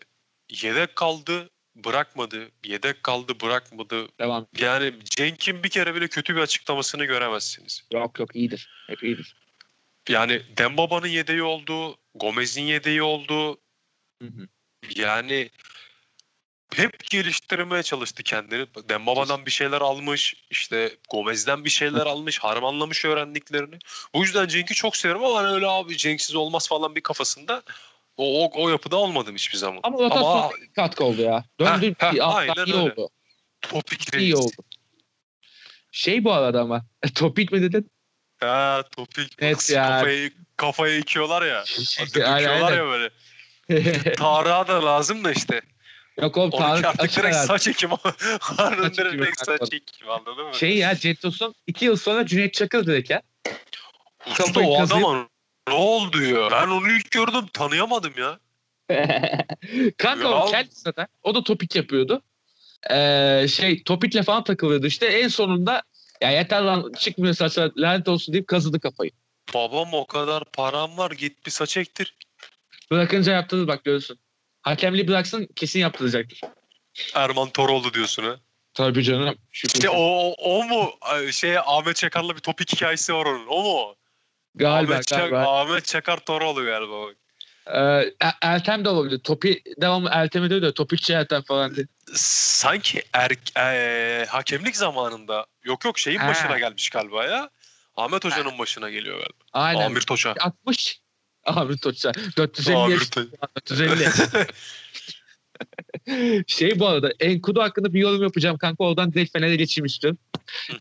yedek kaldı bırakmadı. Yedek kaldı bırakmadı. Devam. Yani Cenk'in bir kere bile kötü bir açıklamasını göremezsiniz. Yok yok iyidir. Hep iyidir. Yani Dembaba'nın yedeği oldu. Gomez'in yedeği oldu. Hı hı. Yani hep geliştirmeye çalıştı kendini. Dembaba'dan bir şeyler almış, işte Gomez'den bir şeyler almış, harmanlamış öğrendiklerini. Bu yüzden Cenk'i çok severim ama hani öyle abi Cenk'siz olmaz falan bir kafasında o, o, o yapıda olmadım hiçbir zaman. Ama rotasyon katkı oldu ya. Döndü Heh, heh, aynen iyi öyle. oldu. Topik İyi reis. oldu. Şey bu arada ama. Topik mi dedin? Ha topik. Evet ya. Kafayı, kafaya ekiyorlar ya. aynen Döküyorlar aynen. ya böyle. Tarık'a da lazım da işte. Yok oğlum Tarık artık direkt herhalde. saç ekimi. Harun direkt saç ekimi anladın mı? Şey ya Cetos'un iki yıl sonra Cüneyt Çakır direkt ya. Usta kafayı o adama ne oldu ya? Ben onu ilk gördüm tanıyamadım ya. Kanka o kendisi zaten. O da topik yapıyordu. Ee, şey topikle falan takılıyordu işte. En sonunda ya yeter lan çıkmıyor saçlar lanet olsun deyip kazıdı kafayı. Babam o kadar param var git bir saç ektir. Bırakınca yaptırır bak görürsün. Hakemliği bıraksın kesin yaptıracaktır. Erman Toroğlu diyorsun ha. Tabii canım. Şükür. İşte o, o mu? Şey Ahmet Çakar'la bir topik hikayesi var onun. O mu? Galiba Ahmet, Çak- galiba. Ahmet Çakar Toroğlu galiba. bak. Ee, E- Eltem de olabilir. Topi devamlı Eltem'e diyor da Topikçi Eltem falan diye. Sanki er, eee, hakemlik zamanında yok yok şeyin Ha. başına gelmiş galiba ya. Ahmet Hoca'nın başına geliyor galiba. Aynen. Amir Toça. 60. Amir Toç'a. 450 Amir Toça. 450. şey bu arada Enkudu hakkında bir yorum yapacağım kanka. Oradan direkt Fener'e geçeyim istiyorum.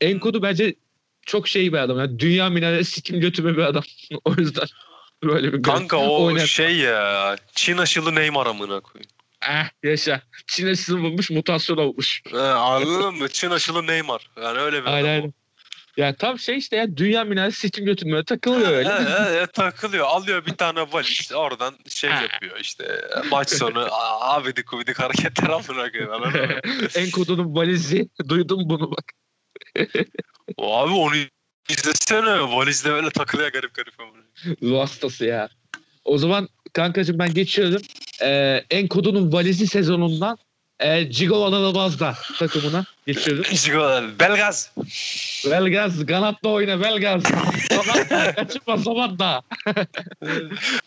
Enkudu bence çok şey bir adam. Yani dünya minare sikim götürme bir adam. o yüzden böyle bir Kanka o Oynar. şey ya. Çin aşılı Neymar amına koyayım. Eh yaşa. Çin'e sızılmış mutasyon olmuş. He, anladın mı? Çin aşılı Neymar. Yani öyle bir Aynen adam aynen. Ya tam şey işte ya dünya minare sikim götürmeye takılıyor öyle. He, he, he, takılıyor. Alıyor bir tane valiz. Oradan şey yapıyor işte. Maç sonu a- abidik gubidik hareketler amına mı? Enkudu'nun valizi. Duydum bunu bak. Abi onu izlesene. Valizle böyle takılıyor garip garip amına. Ruh hastası ya. O zaman kankacığım ben geçiyorum. Ee, Enkudu'nun valizi sezonundan e, Cigo Alalabaz'da takımına geçiyorum. Jigolar. Belgaz. Belgaz kanatla oyna Belgaz. Zaman kaçırma zaman da.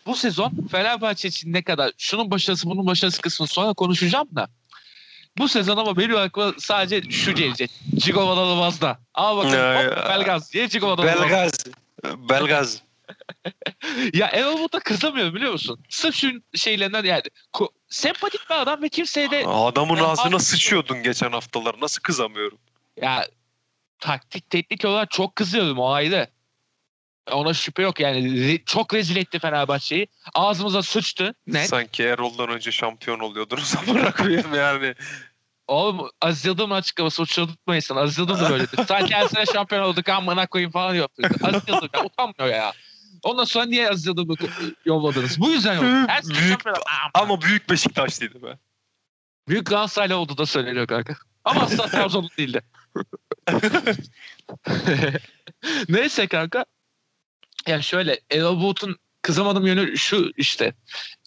Bu sezon Fenerbahçe için ne kadar şunun başarısı bunun başarısı kısmını sonra konuşacağım da. Bu sezon ama benim aklıma sadece şu gelecek. Cigo Alalabaz'da. Al bakın hop. Belgaz. Niye Cigo Alalabaz'da? Belgaz. Belgaz. Ya Erol Bulut'a kızamıyorum biliyor musun? Sırf şu şeylerinden yani ko- sempatik bir adam ve kimseye de Adamın Ya, ağzına abi- sıçıyordun geçen haftalar. Nasıl kızamıyorum? ya taktik teknik olarak çok kızıyorum o ayrı. Ona şüphe yok yani çok rezil etti Fenerbahçe'yi. Ağzımıza sıçtı. Net. Sanki Erol'dan önce şampiyon oluyordunuz amına koyayım yani. Oğlum Aziz Yıldırım'ın açıklaması uçurdurtmayın sana. Aziz Yıldırım da böyledir. Sanki her sene şampiyon olduk amına koyayım falan yapıyordu. Aziz Yıldırım ya, utanmıyor ya. Ondan sonra niye Aziz Yıldırım'ı yolladınız? Bu yüzden yok. Her sene Büyük- şampiyon. Ama büyük Beşiktaşlıydı be. Büyük Galatasaraylı olduğu da söyleniyor kanka. Ama asla Trabzonlu değildi. Neyse kanka. Yani şöyle Erol Bulut'un kızamadığım yönü şu işte.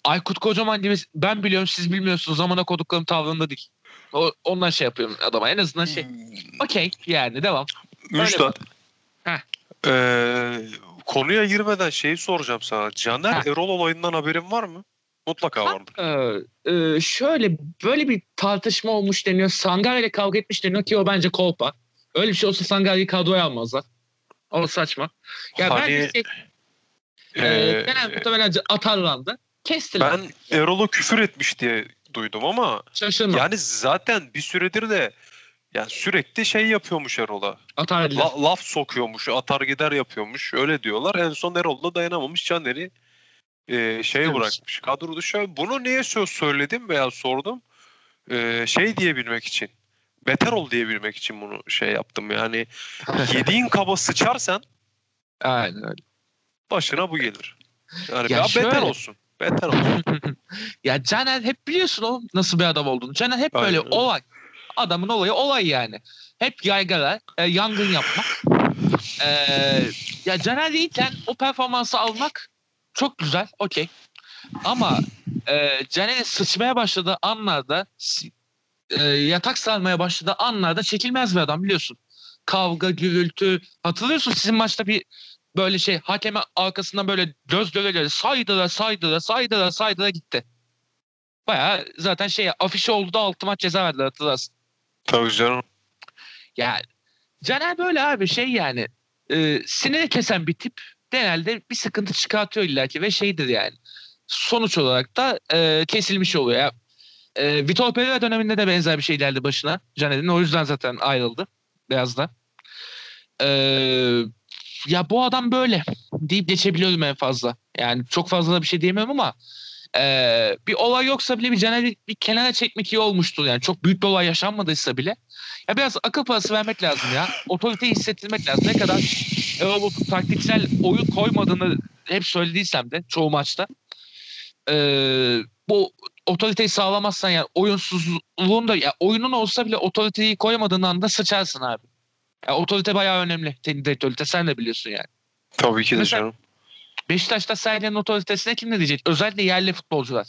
Aykut Kocaman gibi ben biliyorum siz bilmiyorsunuz zamana koduklarım tavrında değil. O, ondan şey yapıyorum adama en azından şey. Okey yani devam. Müjdat. Ee, konuya girmeden şeyi soracağım sana. Caner Heh. Erol olayından haberin var mı? Mutlaka vardır. Ee, e, şöyle böyle bir tartışma olmuş deniyor. Sangar ile kavga etmiş deniyor ki o bence kolpa. Öyle bir şey olsa Sangar'ı kadroya almazlar. O saçma. Ya Hani, bence şey, e, genel muhtemelen atarlandı. Kestiler. ben Erol'u küfür etmiş diye duydum ama Şaşırma. yani zaten bir süredir de yani sürekli şey yapıyormuş Erol'a. Atarlandı. La- laf sokuyormuş, atar gider yapıyormuş. Öyle diyorlar. En son Erol da dayanamamış. Caner'i e, şeye bırakmış. Kadro dışı. Bunu niye söz söyledim veya sordum? E, şey diyebilmek için. Beter ol diyebilmek için bunu şey yaptım. Yani yediğin kaba sıçarsan Aynen öyle. başına bu gelir. Yani Ya ya, beter şöyle. olsun. Beter olsun. ya Caner hep biliyorsun o nasıl bir adam olduğunu. Caner hep böyle Aynen öyle. olay. Adamın olayı olay yani. Hep yaygara, e, yangın yapmak. E, ya Caner değilken o performansı almak çok güzel, okey. Ama e, Caner'in sıçmaya başladığı anlarda, e, yatak sarmaya başladığı anlarda çekilmez bir adam biliyorsun. Kavga, gürültü. Hatırlıyorsun sizin maçta bir böyle şey hakeme arkasından böyle göz göre göre saydıra saydıra saydıra saydıra gitti. Bayağı zaten şey afişi oldu da altı maç ceza verdiler hatırlarsın. Tabii canım. Yani Caner böyle abi şey yani e, siniri kesen bir tip genelde bir sıkıntı çıkartıyor illaki ve şeydir yani. Sonuç olarak da e, kesilmiş oluyor. Ya, e, Vitor Pereira döneminde de benzer bir şey geldi başına Caner'in. O yüzden zaten ayrıldı Beyaz'da. E, ya bu adam böyle deyip geçebiliyorum en fazla. Yani çok fazla da bir şey diyemem ama e, bir olay yoksa bile bir Caner'i bir kenara çekmek iyi olmuştur. Yani çok büyük bir olay yaşanmadıysa bile. Ya biraz akıl parası vermek lazım ya. Otoriteyi hissettirmek lazım. Ne kadar e, o taktiksel oyun koymadığını hep söylediysem de çoğu maçta. E, bu otoriteyi sağlamazsan yani oyunsuzluğun da ya oyunun olsa bile otoriteyi koyamadığın anda sıçarsın abi. Ya otorite bayağı önemli. Teknik direktörlükte sen de biliyorsun yani. Tabii ki de Mesela- canım. Beşiktaş'ta Sergen'in otoritesine kim ne diyecek? Özellikle yerli futbolcular.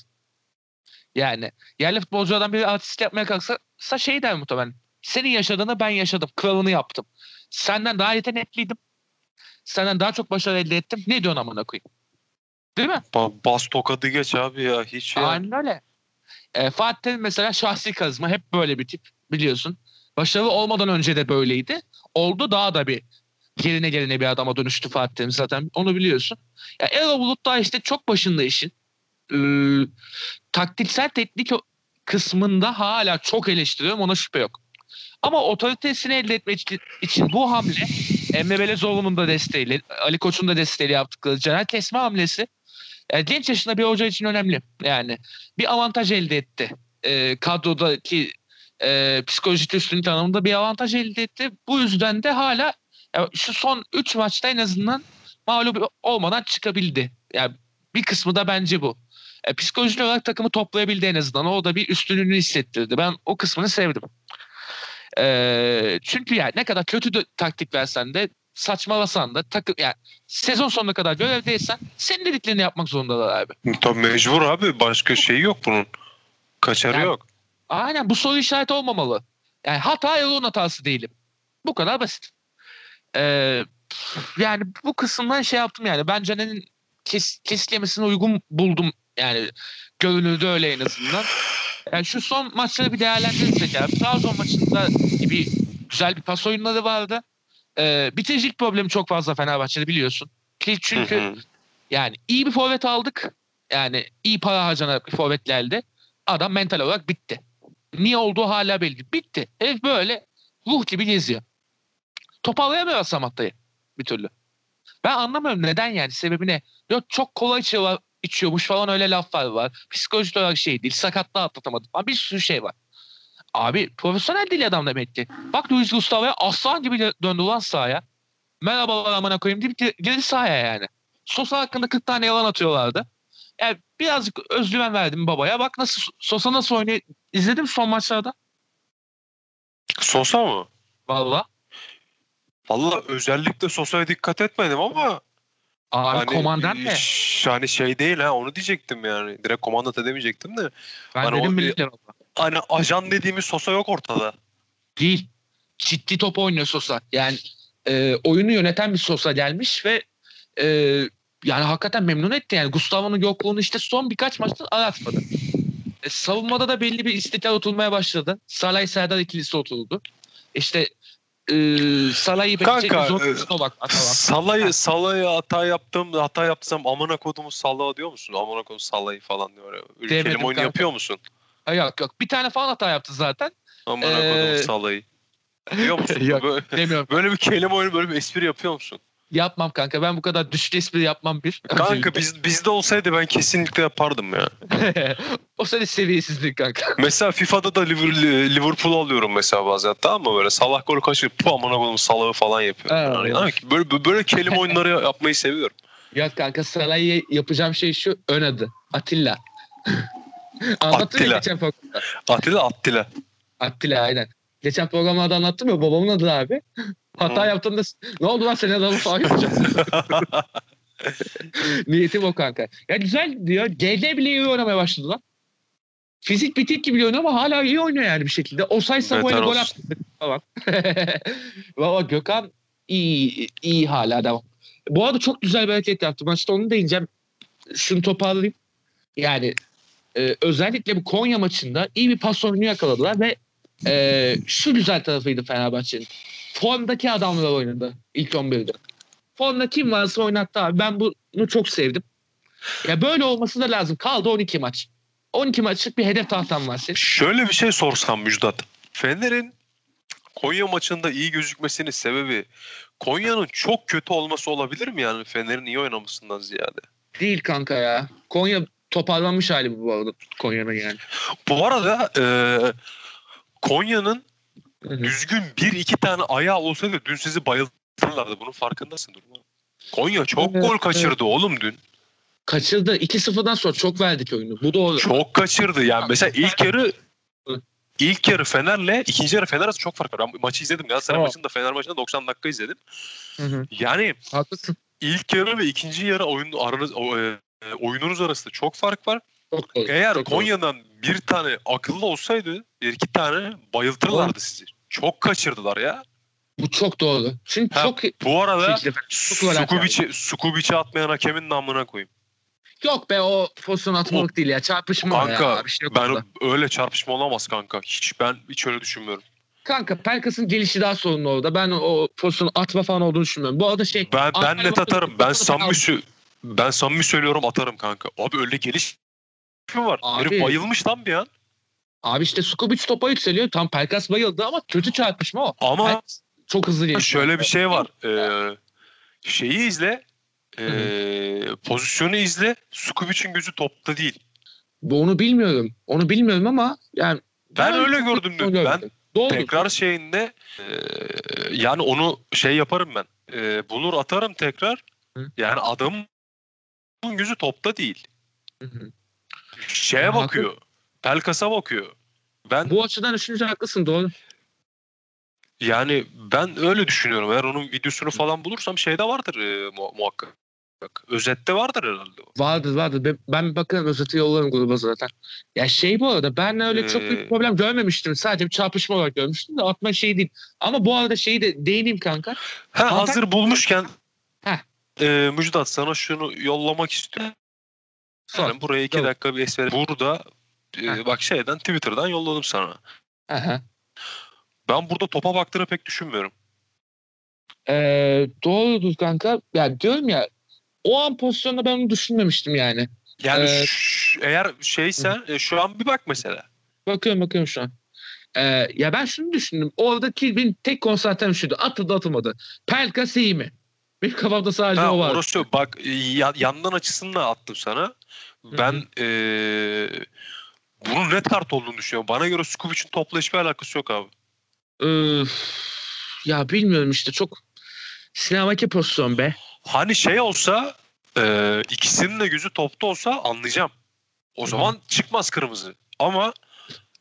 Yani yerli futbolculardan biri artist yapmaya kalksa şey der muhtemelen. Senin yaşadığını ben yaşadım. Kralını yaptım. Senden daha yetenekliydim. Senden daha çok başarı elde ettim. Ne diyorsun amına koyayım? Değil mi? Ba- bas tokadı geç abi ya. Hiç ya. Aynen öyle. E, Fatih Terim mesela şahsi karizma hep böyle bir tip biliyorsun. Başarılı olmadan önce de böyleydi. Oldu daha da bir geline geline bir adama dönüştü Fatih Terim zaten onu biliyorsun. Ya Erol Bulut da işte çok başında işin. Ee, taktiksel teknik kısmında hala çok eleştiriyorum ona şüphe yok. Ama otoritesini elde etmek için- için bu hamle Emre Belezoğlu'nun da desteğiyle, Ali Koç'un da desteğiyle yaptıkları Caner Kesme hamlesi yani genç yaşında bir hoca için önemli. Yani bir avantaj elde etti. Ee, kadrodaki e, psikolojik üstünlük anlamında bir avantaj elde etti. Bu yüzden de hala ya şu son 3 maçta en azından mağlup olmadan çıkabildi. Yani bir kısmı da bence bu. E, psikolojik olarak takımı toplayabildi en azından. O da bir üstünlüğünü hissettirdi. Ben o kısmını sevdim. E, çünkü yani ne kadar kötü de taktik versen de saçmalasan da takım yani sezon sonuna kadar görevdeysen senin dediklerini yapmak zorundalar abi. Tabii mecbur abi. Başka şey yok bunun. Kaçarı Yani- yok. Aynen bu soru işareti olmamalı. Yani hata yolun hatası değilim. Bu kadar basit. Ee, yani bu kısımdan şey yaptım yani. Ben Caner'in kes, kesiklemesine uygun buldum. Yani görünürde öyle en azından. Yani şu son maçları bir değerlendirirsek abi. Trabzon maçında bir güzel bir pas oyunları vardı. Ee, bitiricilik problemi çok fazla Fenerbahçe'de biliyorsun. Ki çünkü Hı hı. yani iyi bir forvet aldık. Yani iyi para harcanarak bir forvet geldi. Adam mental olarak bitti. Niye olduğu hala belli. Bitti. Herif böyle ruh gibi geziyor. Toparlayamıyor Samatta'yı bir türlü. Ben anlamıyorum neden yani sebebi ne? Yok çok kolay içiyor, içiyormuş falan öyle laflar var. Psikolojik olarak şey değil. Sakatlığı atlatamadı falan bir sürü şey var. Abi profesyonel değil adam demek ki. Bak Luis Gustavo'ya aslan gibi döndü lan sahaya. Merhabalar amına koyayım deyip gi- girdi sahaya yani. Sosa hakkında 40 tane yalan atıyorlardı. Yani birazcık özgüven verdim babaya. Bak nasıl Sosa nasıl oynuyor. İzledim son maçlarda. Sosa mı? Valla. Valla özellikle Sosa'ya dikkat etmedim ama Abi hani, komandan ne? Hani şey değil ha onu diyecektim yani. Direkt komandant edemeyecektim de. Ben hani dedim o- bile valla. Hani ajan dediğimiz Sosa yok ortada. Değil. Ciddi top oynuyor Sosa. Yani e, oyunu yöneten bir Sosa gelmiş ve e, yani hakikaten memnun etti. Yani Gustavo'nun yokluğunu işte son birkaç maçta aratmadı. E, savunmada da belli bir istikrar oturmaya başladı. Salay Serdar ikilisi oturdu. İşte e, Salah'ı bekleyecek zor e, bak. Salay Salay'a hata yaptım, hata yapsam amına kodumu Salah diyor musun? Amına kodum Salay'ı falan diyor. Kelime oyunu yapıyor musun? Ha, yok yok. Bir tane falan hata yaptı zaten. Amına Ee, kodumu Salay'ı. Diyor musun? Yok. Böyle, Demiyorum. böyle bir kelime oyunu, böyle bir espri yapıyor musun? Yapmam kanka. Ben bu kadar düşük espri yapmam bir. Kanka Öncelikle. biz, bizde olsaydı ben kesinlikle yapardım ya. o senin seviyesizlik kanka. Mesela FIFA'da da Liver- Liverpool alıyorum mesela bazen tamam mı böyle Salah golü kaçırıp pu amına koydum Salah'ı falan yapıyorum. Evet. Yani, yani böyle, böyle kelime oyunları yapmayı seviyorum. Yok kanka Salah'ı yapacağım şey şu ön adı. Atilla. Anlattım ya Attila. geçen programda. Atilla Attila. Attila aynen. Geçen programlarda anlattım ya babamın adı abi. Hata Hı. yaptığında ne oldu lan senin adamı falan yapacağım. Niyetim o kanka. Ya güzel diyor. GD bile iyi oynamaya başladı lan. Fizik bitik gibi oynuyor ama hala iyi oynuyor yani bir şekilde. O böyle Beter gol attı falan. Valla Gökhan iyi, iyi hala devam. Bu arada çok güzel bir hareket yaptı. Maçta onu değineceğim. Şunu toparlayayım. Yani e, özellikle bu Konya maçında iyi bir pas oyunu yakaladılar ve e, şu güzel tarafıydı Fenerbahçe'nin. Formdaki adamlar oynadı ilk 11'de. Formda kim varsa oynattı abi. Ben bunu çok sevdim. Ya böyle olması da lazım. Kaldı 12 maç. 12 maçlık bir hedef tahtam var senin. Şöyle bir şey sorsam Müjdat. Fener'in Konya maçında iyi gözükmesinin sebebi Konya'nın çok kötü olması olabilir mi yani Fener'in iyi oynamasından ziyade? Değil kanka ya. Konya toparlanmış hali bu arada Konya'nın yani. Bu arada e, Konya'nın düzgün bir iki tane ayağı olsaydı dün sizi bayıltırlardı. Bunun farkındasın durma. Konya çok Evet, gol kaçırdı evet. oğlum dün. Kaçırdı. 2-0'dan sonra çok verdik oyunu. Bu doğru. Çok kaçırdı. Yani mesela ilk yarı ilk yarı Fener'le ikinci yarı Fener arasında çok fark var. Ben maçı izledim. Galatasaray maçını da Fener maçını da 90 dakika izledim. Hı hı. Yani Haklısın. ilk yarı ve ikinci yarı oyun aranız o, e, e, oyununuz arasında çok fark var. Çok doğru. Eğer çok doğru. Konya'dan bir tane akıllı olsaydı bir iki tane bayıltırlardı sizi. Çok kaçırdılar ya. Bu çok doğru. Çünkü Ha, çok Bu arada atıyor. Sukubic'i Sukubic'i atmayan hakemin namına koyayım. yok be o pozisyon atmalık değil ya. Çarpışma o Kanka ya. Bir şey ben orada. öyle çarpışma olamaz kanka. Hiç ben hiç öyle düşünmüyorum. Kanka Pelkas'ın gelişi daha sorunlu orada. Ben o pozisyonu atma falan olduğunu düşünmüyorum. Bu arada şey Ben ben net atarım. Ben sö- ben samimi söylüyorum atarım kanka. Abi öyle geliş mi var? Abi- Herif bayılmış lan bir an. Abi işte Skubic topa yükseliyor. Tam Pelkas bayıldı ama kötü çarpışma o. Ama Pelkas çok hızlı geliyor. şöyle bir şey var. Ee, şeyi izle. Ee, pozisyonu izle. Sukubic'in gözü topta değil. Bu onu bilmiyorum. Onu bilmiyorum ama yani Ben Ben öyle gördüm dün. Ben Doğru. tekrar şeyinde ee, yani onu şey yaparım ben. Ee, bulur atarım tekrar. Hı. Yani adamın gözü topta değil. Hı hı. Şeye Haklı. bakıyor. Pelkas'a bakıyor. Ben Bu açıdan düşününce haklısın doğru. yani ben öyle düşünüyorum. Eğer onun videosunu falan bulursam şeyde vardır e, mu- muhakkak. Bak, özette vardır herhalde o. Vardır vardır. Ben, ben bakarım özeti yollarım gruba zaten. Ya şey bu arada ben öyle çok büyük Ee, problem görmemiştim. Sadece bir çarpışma olarak görmüştüm de atma şey değil. Ama bu arada şeyi de değineyim kanka. Ha, Antalya- hazır bulmuşken Heh. E, Müjdat sana şunu yollamak istiyorum. Sor. Yani buraya iki Yok. dakika bir esmer. Burada e, bak şeyden Twitter'dan yolladım sana. Aha. Ben burada topa baktığını pek düşünmüyorum. Ee, doğrudur kanka. Ya diyorum ya o an pozisyonda ben onu düşünmemiştim yani. Yani Ee, ş- eğer şeysen e, şu an bir bak mesela. Bakıyorum bakıyorum şu an. Ee, ya ben şunu düşündüm. Oradaki benim tek konsantrem şuydu. Atıldı atılmadı. Pelkas iyi mi? Benim kafamda sadece Ha, o var. orası yok. bak e, ya- yandan açısını da attım sana. Ben e, bunun red kart olduğunu düşünüyorum. Bana göre Skubic'in topla hiçbir alakası yok abi. Öf, ya bilmiyorum işte çok sinemaki pozisyon be. Hani şey olsa e, ikisinin de gözü topta olsa anlayacağım. O Hı. zaman çıkmaz kırmızı. Ama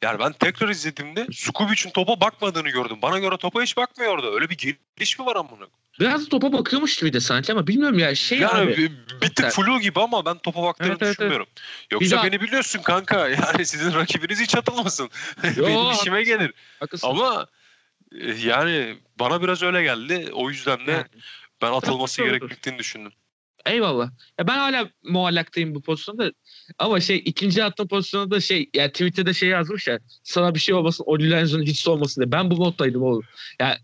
yani ben tekrar izlediğimde Skubic'in topa bakmadığını gördüm. Bana göre topa hiç bakmıyordu. Öyle bir geliş mi var amına? Biraz topa bakıyormuş gibi de sanki ama bilmiyorum ya şey yani abi. bir, tık Evet. flu gibi ama ben topa baktığını Evet, evet, evet. düşünmüyorum. Bir Yoksa daha- beni biliyorsun kanka. Yani sizin rakibiniz hiç atılmasın. Yo, Benim işime gelir. Haklısın. Ama e, yani bana biraz öyle geldi. O yüzden de Yani. ben atılması gerektiğini düşündüm. Eyvallah. Ya ben hala muallaktayım bu pozisyonda. Ama şey ikinci attığım pozisyonda da şey ya Twitter'da şey yazmış ya sana bir şey olmasın Oli Lenz'ın hiç olmasın diye. Ben bu moddaydım oğlum. Ya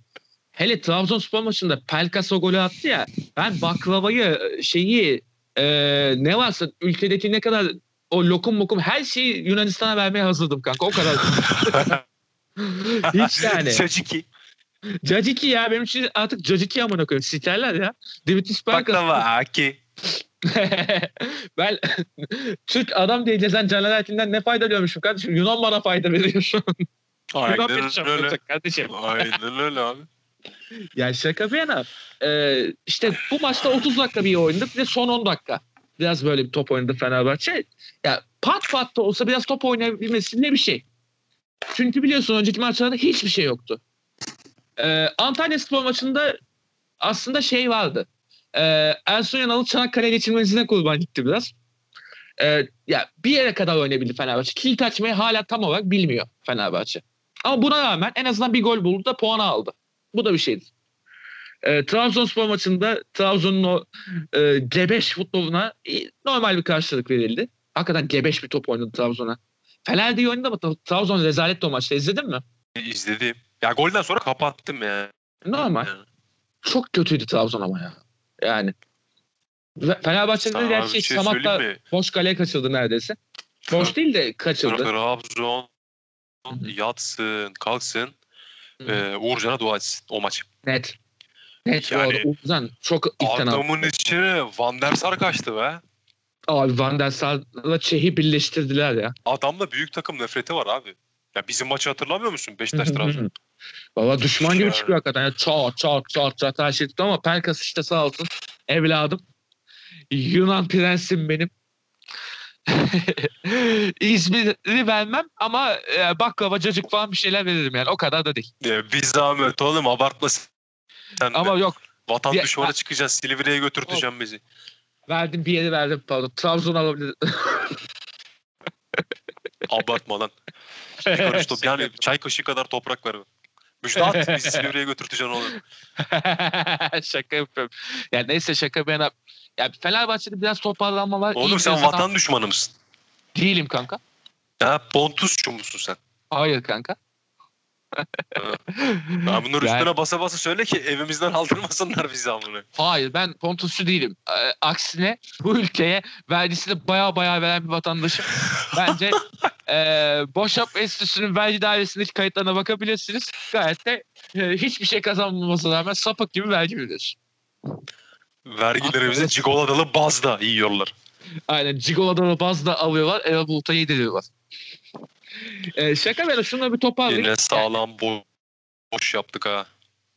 hele Trabzonspor maçında Pelkas o golü attı ya ben baklavayı şeyi e, ne varsa ülkedeki ne kadar o lokum mokum her şeyi Yunanistan'a vermeye hazırdım kanka o kadar. hiç yani. Çociki. Caciki ya benim için artık Caciki amına koyayım. Siterler ya. Dimitris Pelkas. Baklava aki. ben Türk adam diye gezen Caner Erkin'den ne fayda görmüşüm kardeşim? Yunan bana fayda veriyor şu an. Aynen öyle. kardeşim. Aynen öyle abi. Ya şaka bir yana. Ee, işte bu maçta 30 dakika bir iyi oynadık. Bir de son 10 dakika. Biraz böyle bir top oynadı Fenerbahçe. Ya pat pat da olsa biraz top oynayabilmesi ne bir şey. Çünkü biliyorsun önceki maçlarda hiçbir şey yoktu. Ee, Antalya Spor maçında aslında şey vardı. Ee, Ersun Yanal'ın Çanakkale geçirmesine kurban gitti biraz. Ee, ya bir yere kadar oynayabildi Fenerbahçe. Kilit açmayı hala tam olarak bilmiyor Fenerbahçe. Ama buna rağmen en azından bir gol buldu da puanı aldı. Bu da bir şeydi. E, Trabzonspor maçında Trabzon'un o e, gebeş futboluna e, normal bir karşılık verildi. hakikaten gebeş bir top oynadı Trabzon'a. Fener de iyi oynadı ama Trabzon rezalet o maçta. İzledin mi? İzledim. Ya golden sonra kapattım ya. Normal. Yani. Çok kötüydü Trabzon ama ya. Yani. Fenerbahçe'de de bir şey mi? boş kaleye kaçırdı neredeyse. Boş değil de kaçırdı. Trabzon yatsın, kalksın. E, Uğurcan'a dua etsin o maç. Net. Net Yani- bu. Uğuzhan çok ikna Adamın içine Van der Sar kaçtı be. Abi Van der Sar'la Çeh'i birleştirdiler ya. Adamda büyük takım nefreti var abi. Ya bizim maçı hatırlamıyor musun? Beşiktaş Trabzon. Valla düşman gibi çıkıyor hakikaten. Yani çat çat çat çat her şey ama Pelkas işte sağ olsun. Evladım. Yunan prensim benim. İzmir'i vermem ama e, baklava cacık falan bir şeyler veririm yani. O kadar da değil. Ya, bir zahmet oğlum abartma sen de. Ama yok Vatan Ya- düşmanı çıkacağız. Silivri'ye götürteceğim bizi. verdim bir yeri verdim pardon. Trabzon alabilir. Abartma lan. Bir karış top, yani çay kaşığı kadar toprak ver. Müjdat bizi Silivri'ye götürteceksin oğlum. şaka yapıyorum. Yani neyse şaka ben ya Fenerbahçe'de biraz toparlanma var. Oğlum sen vatan düşmanı mısın? Değilim kanka. Ya Pontusçu musun sen? Hayır kanka. Ya bunları Yani- üstüne basa basa söyle ki evimizden aldırmasınlar bizi amına. Hayır ben Pontusçu değilim. Ee, aksine bu ülkeye vergisini baya baya veren bir vatandaşım. Bence e, Boşap Enstitüsü'nün vergi dairesindeki kayıtlarına bakabilirsiniz. Gayet de e, hiçbir şey kazanmamasına rağmen sapık gibi vergi veriyoruz. Vergilerimizi Cigoladalı bazda yiyorlar. Aynen Cigola'da bazda alıyorlar. Eva Bulut'a yediriyorlar. E, şaka böyle şunu bir toparlayayım. Yine sağlam bo- boş yaptık ha.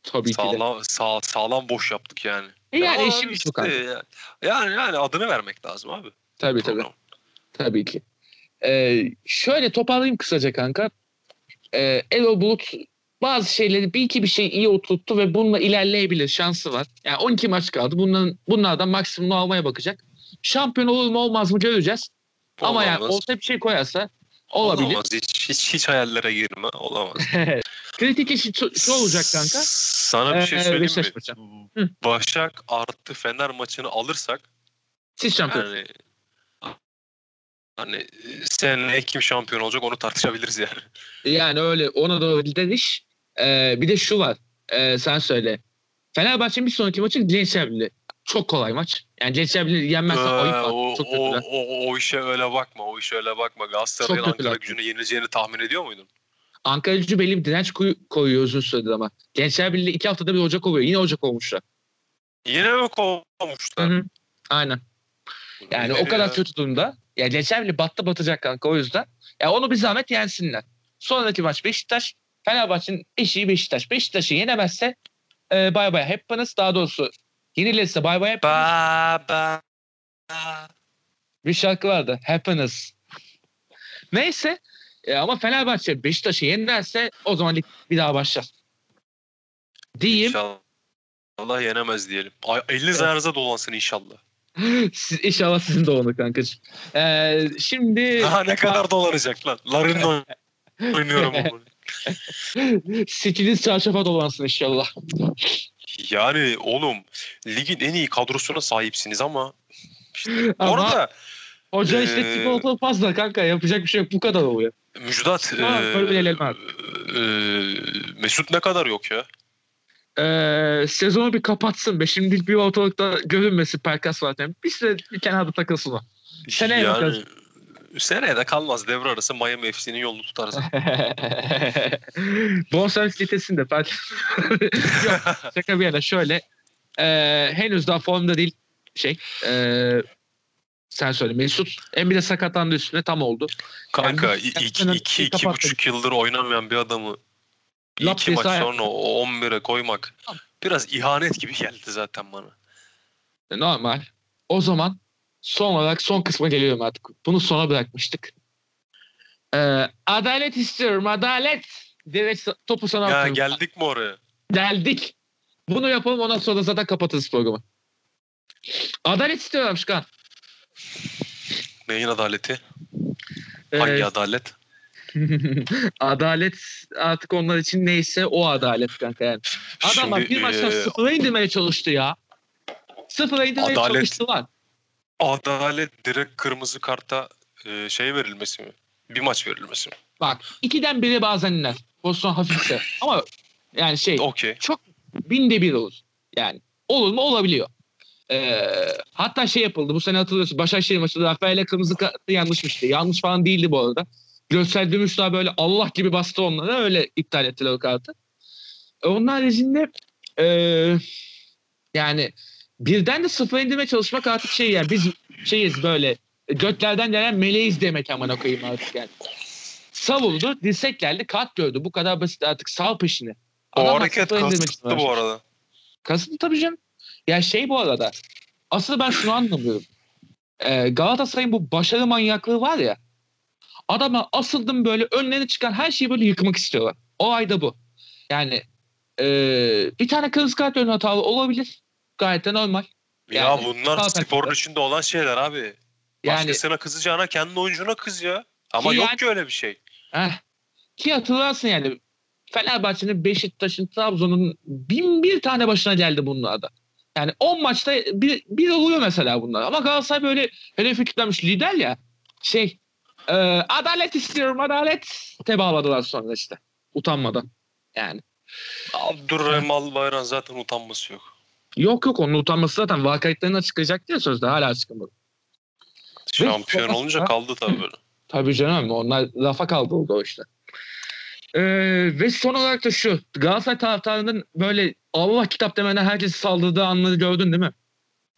Tabii ki de. Sağlam, sağ, sağlam boş yaptık yani. E yani Ama işimiz bu ya- Yani, yani adını vermek lazım abi. Tabii tabii. Program. Tabii ki. Ee, şöyle toparlayayım kısaca kanka. Ee, Erol Bulut bazı şeyleri bir iki bir şey iyi oturttu ve bununla ilerleyebilir şansı var. Yani 12 maç kaldı. Bunların, bunlardan maksimumunu almaya bakacak. Şampiyon olur mu olmaz mı göreceğiz. Ama yani ortaya bir şey koyarsa olabilir. Olamaz. Hiç, hiç, hiç hayallere girme. Olamaz. Kritik işi şu, şu olacak kanka. Sana bir şey Ee, söyleyeyim Beşiktaş mi? Başak artı Fener maçını alırsak Siz şampiyon. yani hani seneye kim şampiyon olacak onu tartışabiliriz yani. Yani öyle ona doğru gider iş. Ee, bir de şu var. Ee, sen söyle. Fenerbahçe'nin bir sonraki maçı Gençlerbirliği. Çok kolay maç. Yani Gençlerbirliği yenmezsen Ee, ayıp var. o, Çok o, o, o işe öyle bakma. O işe öyle bakma. Galatasaray'ın. Ankara gücüne yenileceğini tahmin ediyor muydun? Ankara gücü belli bir direnç koy- koyuyor uzun süredir ama. Gençler Birliği iki haftada bir Ocak oluyor. Yine Ocak olmuşlar. Yine mi Hı kovmuşlar? hı. Aynen. Yani o Nedir kadar ya? kötü durumda. Ya Gençler Birliği battı batacak kanka o yüzden. Ya onu bir zahmet yensinler. Sonraki maç Beşiktaş. Fenerbahçe'nin eşiği Beşiktaş. Beşiktaş'ı yenemezse e, bay bay hepiniz daha doğrusu yenilirse bay bay. Baba. Bir şarkı vardı. Happiness. Neyse. E, ama Fenerbahçe Beşiktaş'ı yenerse o zaman lig bir daha başlar. Diyeyim. İnşallah yenemez diyelim. Ay, eliniz Evet. ayağınıza dolansın inşallah. Siz, inşallah sizin de onu kankacığım. Ee, şimdi Daha ne kadar dolanacak lan? Larin'le oyn- oynuyorum onu. Sikiniz çarşafa dolansın inşallah. Yani oğlum ligin en iyi kadrosuna sahipsiniz ama işte, Ama- arada Hoca işte Ee, çikolatalı fazla kanka yapacak bir şey yok bu kadar oluyor. Müjdat Ha, abi. eee, Mesut ne kadar yok ya? Ee, sezonu bir kapatsın be. Şimdilik bir ortalıkta görünmesin Perkas zaten. Bir süre bir kenarda takılsın o. Seneye yani, bakarız. Seneye de kalmaz devre arası Miami FC'nin yolunu tutarız. Bonservis litesinde Perkas. yok şaka bir yana şöyle. Ee, henüz daha formda değil şey. ee, sen söyle Mesut. Hem bir de sakatlandı üstüne tam oldu. Kanka Yani iki, iki, iki kapattım. buçuk yıldır oynamayan bir adamı Lap iki maç sonra o 11'e koymak biraz ihanet gibi geldi zaten bana. Normal. O zaman son olarak son kısma geliyorum artık. Bunu sona bırakmıştık. Ee, adalet istiyorum adalet. Direkt topu sana Ya atıyorum. geldik mi oraya? Geldik. Bunu yapalım ondan sonra zaten kapatırız programı. Adalet istiyorum Şkan. Neyin adaleti? Ee, Hangi adalet? adalet artık onlar için neyse o adalet kanka yani. Adamlar Şimdi, bir maçta e, sıfıra indirmeye çalıştı ya. Sıfıra indirmeye Adalet- çalıştılar. Adalet direkt kırmızı karta e, şey verilmesi mi? Bir maç verilmesi mi? Bak ikiden biri bazen iner. Pozisyon hafifse. Ama yani şey Okey. çok binde bir olur. Yani olur mu olabiliyor. Ee, hatta şey yapıldı bu sene hatırlıyorsun Başakşehir maçında Rafael'e kırmızı kartı yanlışmıştı. Yanlış falan değildi bu arada. Göksel Gümüşdağ böyle Allah gibi bastı onlara öyle iptal ettiler o kartı. E, Onun haricinde ee, yani birden de sıfır indirme çalışmak artık şey yani biz şeyiz böyle göklerden gelen meleğiz demek amına koyayım artık yani. Savuldu, dirsek geldi, kart gördü. Bu kadar basit artık sağ peşine. O Adamlar hareket kasıtlı bu arada. Kasıtlı tabii canım. Ya şey bu arada. Asıl ben şunu anlamıyorum. Ee, Galatasaray'ın bu başarı manyaklığı var ya. Adama asıldım böyle önlerine çıkan her şeyi böyle yıkmak istiyorlar. O ayda bu. Yani ee, bir tane kırmızı kart ön hatalı olabilir. Gayet de normal. Ya Yani bunlar sporun içinde olan şeyler abi. Yani Başkasına kızacağına kendi oyuncuna kız ya. Ama Ki yok yani- ki öyle bir şey. heh, ki hatırlarsın yani Fenerbahçe'nin, Beşiktaş'ın, Trabzon'un bin bir tane başına geldi bunlarda. Yani 10 maçta bir, bir oluyor mesela bunlar. Ama Galatasaray böyle hedefi kilitlenmiş lider ya. Şey e, adalet istiyorum adalet te bağladılar sonra işte. Utanmadan. Yani. Abdurrahim Albayrak'ın zaten utanması yok. Yok yok onun utanması zaten vakayetlerini açıklayacak diye sözde hala açıklamadı. Şampiyon sonra- olunca kaldı tabii böyle. Tabii canım onlar lafa kaldı o işte. Ee, ve son olarak da şu Galatasaray taraftarının böyle Allah kitap demeden herkesi saldırdığı anları gördün değil mi?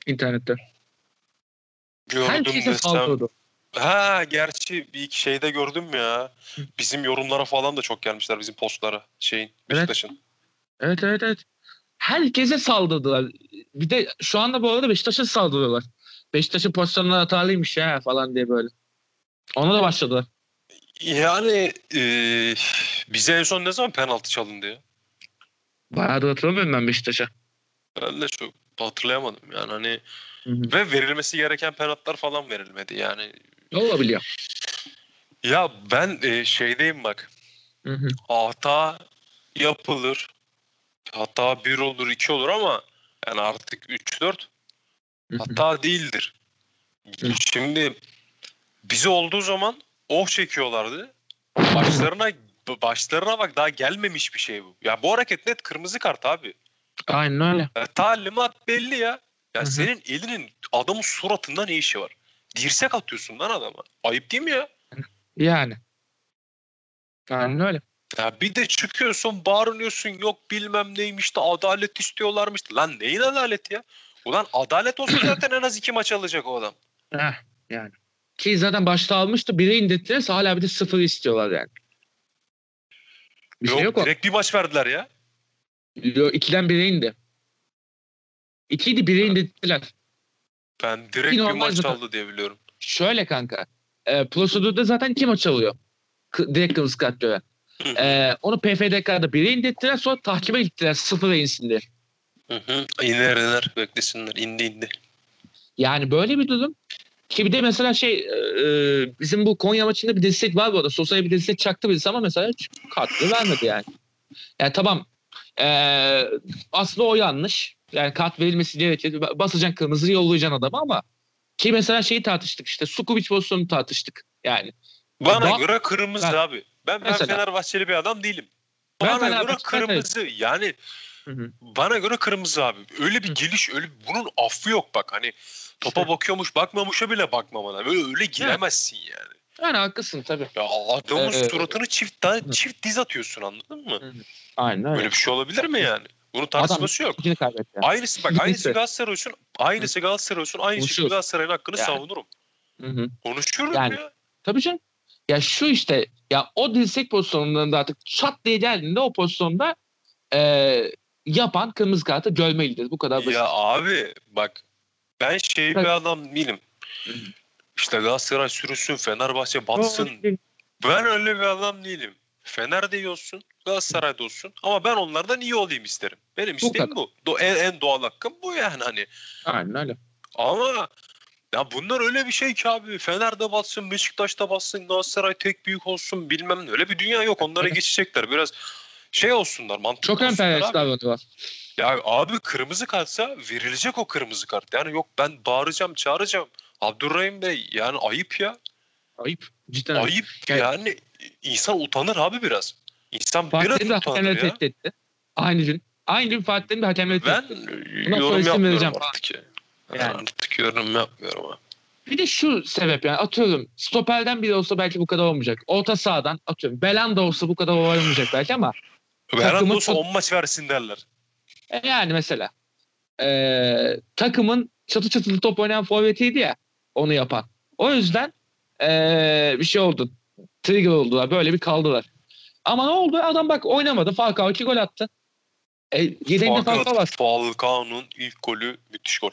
İnternette. Gördüm Herkese desem. saldırdı. Ha gerçi bir iki şeyde gördüm ya. Bizim yorumlara falan da çok gelmişler bizim postlara şeyin Beşiktaş'ın. Evet evet evet. Herkese saldırdılar. Bir de şu anda bu arada Beşiktaş'a saldırıyorlar. Beşiktaş'ın pozisyonları hatalıymış ya falan diye böyle. Ona da başladılar. Yani e, bize en son ne zaman penaltı çalındı ya? Bayağı da hatırlamıyorum ben Beşiktaş'a. Ben de çok hatırlayamadım yani hani Hı hı. ve verilmesi gereken penaltılar falan verilmedi yani. Olabiliyor. Ya ben e, şeydeyim bak Hı hı. hata yapılır. Hata bir olur iki olur ama yani artık 3-4 Hı hı. hata değildir. Şimdi bize olduğu zaman oh çekiyorlardı. Başlarına başlarına bak daha gelmemiş bir şey bu. Ya bu hareket net kırmızı kart abi. Aynen öyle. Ya, talimat belli ya. Ya Hı hı. senin elinin adamın suratında ne işi var? Dirsek atıyorsun lan adama. Ayıp değil mi ya? Yani. Aynen öyle. Ya bir de çıkıyorsun bağırıyorsun yok bilmem neymiş de adalet istiyorlarmış. Lan neyin adaleti ya? Ulan adalet olsa zaten en az iki maç alacak o adam. Heh, yani. Ki zaten başta almıştı. Bire indirttiler. Hala bir de sıfır istiyorlar yani. Bir yok, şey yok o. direkt bir maç verdiler ya. Yo, ikiden bire indi. İkiydi bire indirttiler. Ben direkt bir maç zaten. aldı diye biliyorum. Şöyle kanka. E, prosedürde zaten iki maç alıyor. K- direkt kırmızı kart gören. Hı hı. E, onu PFDK'da bire indirttiler. Sonra tahkime gittiler. Sıfıra insin diye. Hı hı. İner iner beklesinler. indi indi. Yani böyle bir durum. Ki bir de mesela şey e, e, bizim bu Konya maçında bir destek var bu arada. Sosa'ya bir destek çaktı birisi ama mesela hiç kartını vermedi yani. Yani tamam e, aslında o yanlış. Yani kart verilmesi gerekir. Basacaksın kırmızı yollayacaksın adamı ama ki mesela şeyi tartıştık işte Sukubic pozisyonunu tartıştık. Yani Bana Ba- göre kırmızı Ben- abi. Ben, ben Mesela. Fenerbahçeli bir adam değilim. Ben Bana göre Fenerbahçe- kırmızı. Yani Hı hı. bana göre kırmızı abi. Öyle bir geliş öyle bunun affı yok bak. Hani topa bakıyormuş bakmamışa bile bakmamana. Böyle öyle giremezsin yani. yani haklısın tabii. Ya adamın Ee, suratını çift hı. çift diz atıyorsun anladın mı? Hı. Aynen öyle. Böyle bir şey olabilir mi yani? Bunun tartışması yok. Kaybetti. yani. Aynısı bak aynısı Galatasaray olsun. Aynısı Galatasaray olsun. Aynı şekilde. Galatasaray'ın hakkını Yani. savunurum. Hı hı. Konuşuyorum Yani. ya. Tabii canım. Ya şu işte ya o dirsek pozisyonlarında artık çat diye geldiğinde o pozisyonda e, yapan kırmızı kartı görmelidir. Bu kadar basit. Ya abi bak ben şey bir adam değilim. İşte Galatasaray sürüsün, Fenerbahçe batsın. Ben öyle bir adam değilim. Fener'de iyi olsun, Galatasaray'da olsun. Ama ben onlardan iyi olayım isterim. Benim Bu isteğim kadar. bu. Do- en, en doğal hakkım bu yani hani. Aynen öyle. Ama ya bunlar öyle bir şey ki abi. Fener'de batsın, Beşiktaş'ta batsın, Galatasaray tek büyük olsun bilmem ne. Öyle bir dünya yok. Onlara geçecekler. Biraz şey olsunlar, mantıklı Çok emperyalist abi. davranıyorlar. Ya abi kırmızı kartsa verilecek o kırmızı kart. Yani yok ben bağıracağım, çağıracağım. Abdurrahim Bey yani ayıp ya. Ayıp. Cidden ayıp. Yani- yani insan utanır abi biraz. İnsan Fatih biraz utanır ya. etti. Aynı gün. Aynı gün Fatih Terim de hakemleri Ben yorum yapmıyorum vereceğim. artık. Yani. Yani. Artık yorum yapmıyorum ama. Bir de şu sebep yani atıyorum stoperden biri olsa belki bu kadar olmayacak. Orta sahadan atıyorum Belanda olsa bu kadar olmayacak belki ama Takımı olsa çok- 10 maç versin derler. e, yani mesela e, takımın çatı çatılı top oynayan forvetiydi ya onu yapan. O yüzden e, bir şey oldu. Trigger oldular. Böyle bir kaldılar. Ama ne oldu? Adam bak oynamadı. Falcao 2 gol attı. E, yedeğinde Falcao Fakat var. Falcao'nun ilk golü müthiş gol.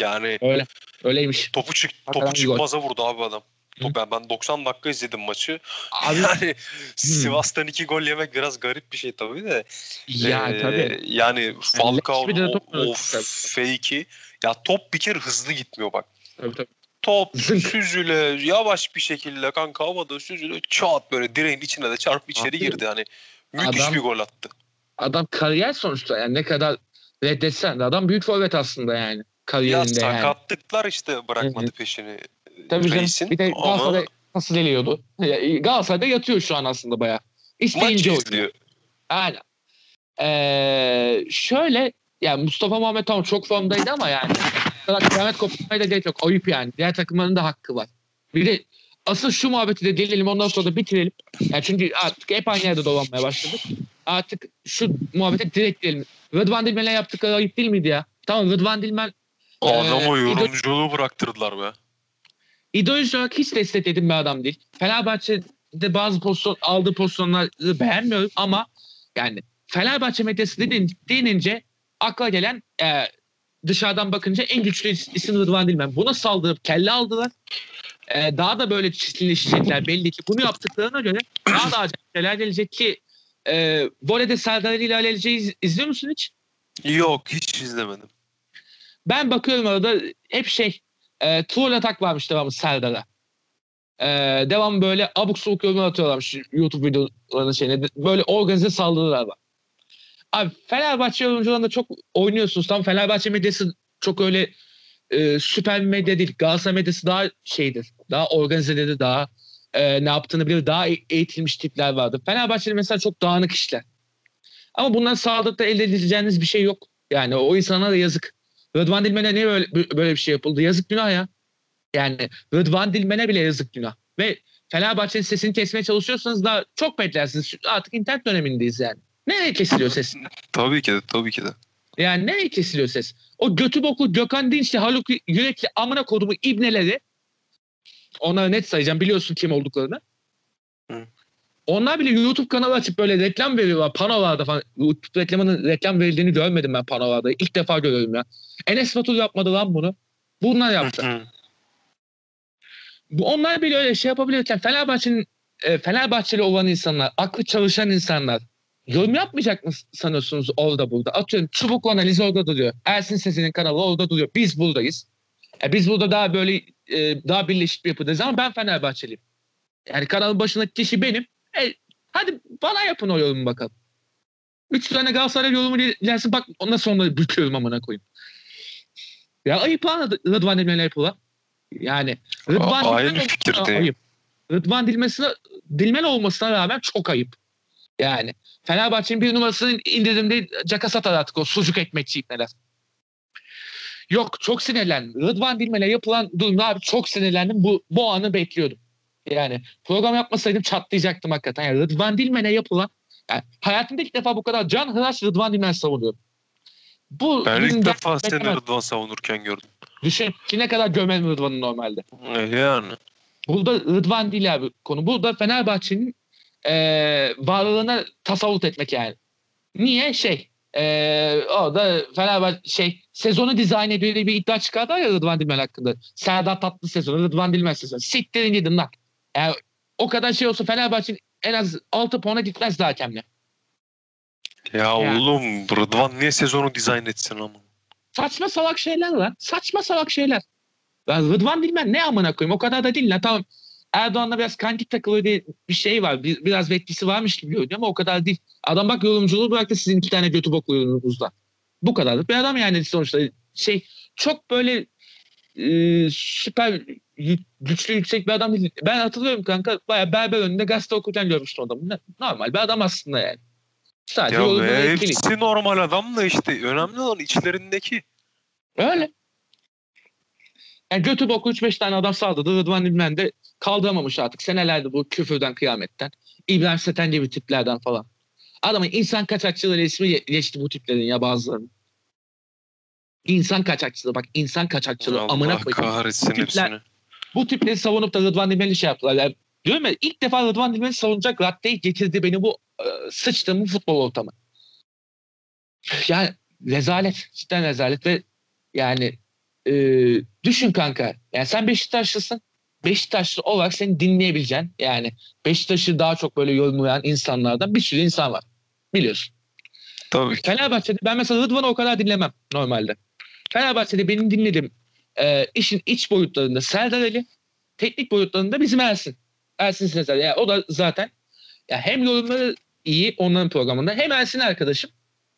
Yani Öyle. Öyleymiş. topu çık topu çıkmaza vurdu abi adam. Top, ben, ben 90 dakika izledim maçı. Abi Yani Sivas'tan iki gol yemek biraz garip bir şey tabii de. ya Ee, tabii. Yani Falcao'nun de o, o fake'i ya top bir kere hızlı gitmiyor bak. tabii, tabii. Top süzüle yavaş bir şekilde kanka havada süzüle çat böyle direğin içine de çarpıp içeri girdi yani. Müthiş adam- bir gol attı. Adam kariyer sonuçta yani ne kadar reddetsen de adam büyük forvet aslında yani Ya kariyerinde yani. sakatlıklar işte bırakmadı Evet. peşini. Tabii canım. Bir de Ama Galatasaray nasıl geliyordu? Ya, Galatasaray'da yatıyor şu an aslında maç İsteyince oynuyor. izliyor. Aynen. Ee, şöyle yani Mustafa Muhammed tamam çok formdaydı ama yani kadar kıyamet kopmaya da gerek yok. Ayıp yani. Diğer takımların da hakkı var. Bir de asıl şu muhabbeti de gelelim ondan sonra da bitirelim. Yani çünkü artık hep aynı yerde dolanmaya başladık. Artık şu muhabbete direkt gelelim. Rıdvan Dilmen'e yaptıkları ayıp değil miydi ya? Tamam Rıdvan Dilmen Adama Ee, yorumculuğu bıraktırdılar be. ideoloji olarak hiç desteklediğim bir adam değil. Fenerbahçe'de bazı pozisyon aldığı pozisyonları beğenmiyorum ama yani Fenerbahçe medyası denince akla gelen e, dışarıdan bakınca en güçlü is- isim Rıdvan Dilmen. Buna saldırıp kelle aldılar. E, daha da böyle çirkinleşecekler belli ki. Bunu yaptıklarına göre daha da acayip şeyler gelecek ki e, voleyde Serdar ile Ali iz- izliyor musun hiç? Yok hiç izlemedim. Ben bakıyorum arada hep şey e, troll atak varmış devamlı Serdar'a. E, devam böyle abuk subuk yorumlar atıyorlarmış YouTube videolarının şeyine. Böyle organize saldırılar var. Abi Fenerbahçe yorumcularında çok oynuyorsunuz. Tam Fenerbahçe medyası çok öyle e, süper medya değil. Galatasaray medyası daha şeydir. Daha organizedir. Daha e, ne yaptığını bilir. Daha e- eğitilmiş tipler vardır. Fenerbahçe'de mesela çok dağınık işler. Ama bundan sağlıkta elde edeceğiniz bir şey yok. Yani o insana da yazık. Rıdvan Dilmen'e niye böyle, böyle bir şey yapıldı? Yazık günah ya. Yani Rıdvan Dilmen'e bile yazık günah. Ve Fenerbahçe'nin sesini kesmeye çalışıyorsanız da çok beklersiniz. Artık internet dönemindeyiz yani. Nereye kesiliyor ses? Tabii ki de tabii ki de. Yani nereye kesiliyor ses? O götü boklu Gökhan Dinçli, Haluk Yürekli amına kodumu ibneleri onları net sayacağım biliyorsun kim olduklarını. Onlar bile YouTube kanalı açıp böyle reklam veriyorlar panolarda falan. YouTube reklamının reklam verildiğini görmedim ben panolarda. İlk defa görüyorum ya. Enes Batur yapmadı lan bunu. Bunlar yaptı. Bu onlar bile öyle şey yapabilirken Fenerbahçe'nin e, Fenerbahçeli olan insanlar, aklı çalışan insanlar yorum yapmayacak mı sanıyorsunuz orada burada? Atıyorum çubuk analizi orada duruyor. Ersin Sesi'nin kanalı orada duruyor. Biz buradayız. E, biz burada daha böyle e, daha birleşik bir yapıdayız ama ben Fenerbahçeliyim. Yani kanalın başındaki kişi benim. E, hadi bana yapın o yorumu bakalım. Üç tane Galatasaray yorumu gelsin bak ondan sonra büküyorum amına koyayım. Ya ayıp lan Rıdvan Demirel'e yapılan. Yani Rıdvan A- aynı fikirdeyim. ayıp. Rıdvan Dilmesine, Dilmen olmasına rağmen çok ayıp. Yani Fenerbahçe'nin bir numarasını indirdim değil caka satar artık o sucuk ekmekçi ipneler. Yok çok sinirlendim. Rıdvan Dilmen'e yapılan durumda abi çok sinirlendim. Bu, bu anı bekliyordum. Yani program yapmasaydım çatlayacaktım hakikaten. Yani Rıdvan Dilmen'e yapılan yani hayatımda ilk defa bu kadar can hıraş Rıdvan Dilmen savunuyorum. Bu Ben ilk defa seni beklemez. Rıdvan savunurken gördüm. Düşün ki ne kadar gömem Rıdvan'ı normalde. E, Yani. Burada Rıdvan değil abi konu. Burada Fenerbahçe'nin eee varlığına tasavvut etmek yani. Niye? Şey eee orada Fenerbahçe şey sezonu dizayn ediyor bir iddia çıkardı ya Rıdvan Dilmen hakkında. Serdar Tatlı sezonu, Rıdvan Dilmen sezonu. Siktirin gidin lan. Yani o kadar şey olsa Fenerbahçe'nin en az 6 puana gitmez hakemle. Ya Yani. oğlum Rıdvan niye sezonu dizayn etsin ama? Saçma salak şeyler lan. Saçma salak şeyler. Lan Rıdvan Dilmen ne amına koyayım o kadar da değil lan. Tamam Erdoğan'la biraz kanki takılıyor diye bir şey var. Bir, biraz etkisi varmış gibi görünüyor ama o kadar değil. Adam bak yorumculuğu bıraktı sizin iki tane götü boklu yorumunuzda. Bu kadarlık bir adam yani sonuçta. Şey çok böyle e, süper güçlü yüksek bir adam değil. Ben hatırlıyorum kanka bayağı berber önünde gazete okurken görmüştüm adamı. Normal bir adam aslında yani. Sadece Ya etkili. hepsi normal adam da işte önemli olan içlerindeki. Öyle. Yani götü boku 3-5 tane adam saldırdı. Rıdvan Dilmen de kaldıramamış artık. Senelerdir bu küfürden, kıyametten. İbrahim Seten gibi tiplerden falan. Adamın insan kaçakçıları ismi ge- geçti bu tiplerin ya bazılarının. İnsan kaçakçılığı bak insan kaçakçılığı amına Allah koyayım. kahretsin Tipler- hepsini. Bu tipleri savunup da Rıdvan Dilmen'i şey yaptılar. Yani diyorum ya ilk defa Rıdvan Dilmen'i savunacak raddeyi getirdi beni bu e, sıçtığım bu futbol ortamı. Yani rezalet. Cidden rezalet ve yani e, düşün kanka. Yani sen Beşiktaşlısın. Beşiktaşlı olarak seni dinleyebileceğin yani Beşiktaş'ı daha çok böyle yorumlayan insanlardan bir sürü insan var. Biliyorsun. Tabii. Fenerbahçe'de ben mesela Rıdvan'ı o kadar dinlemem normalde. Fenerbahçe'de benim dinlediğim e, işin iç boyutlarında Serdar Ali, teknik boyutlarında bizim Ersin. Ersin Sezer. Yani o da zaten ya hem yorumları iyi onların programında hem Ersin arkadaşım.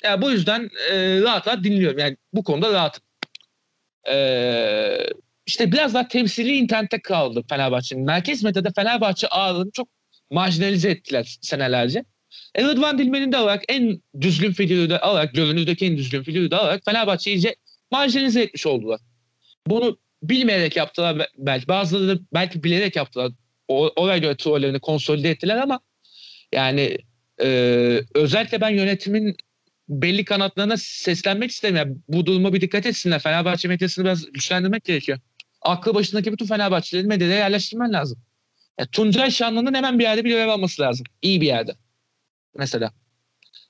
Ya bu yüzden e, rahat rahat dinliyorum. Yani bu konuda rahatım. E, işte biraz daha temsili internette kaldı Fenerbahçe'nin. Merkez medyada Fenerbahçe ağırlığını çok marjinalize ettiler senelerce. E, Rıdvan Dilmen'in de olarak en düzgün figürü de alarak, gönlünüzdeki en düzgün figürü de alarak Fenerbahçe'yi iyice marjinalize etmiş oldular. Bunu bilmeyerek yaptılar be- belki. Bazıları belki bilerek yaptılar. O, oraya göre trollerini konsolide ettiler ama yani e, özellikle ben yönetimin belli kanatlarına seslenmek isterim. Yani bu duruma bir dikkat etsinler. Fenerbahçe medyasını biraz güçlendirmek gerekiyor. Aklı başındaki bütün Fenerbahçeleri medyada yerleştirmen lazım. Ya, Tuncay Şanlı'nın hemen bir yerde bir görev alması lazım. İyi bir yerde. Mesela.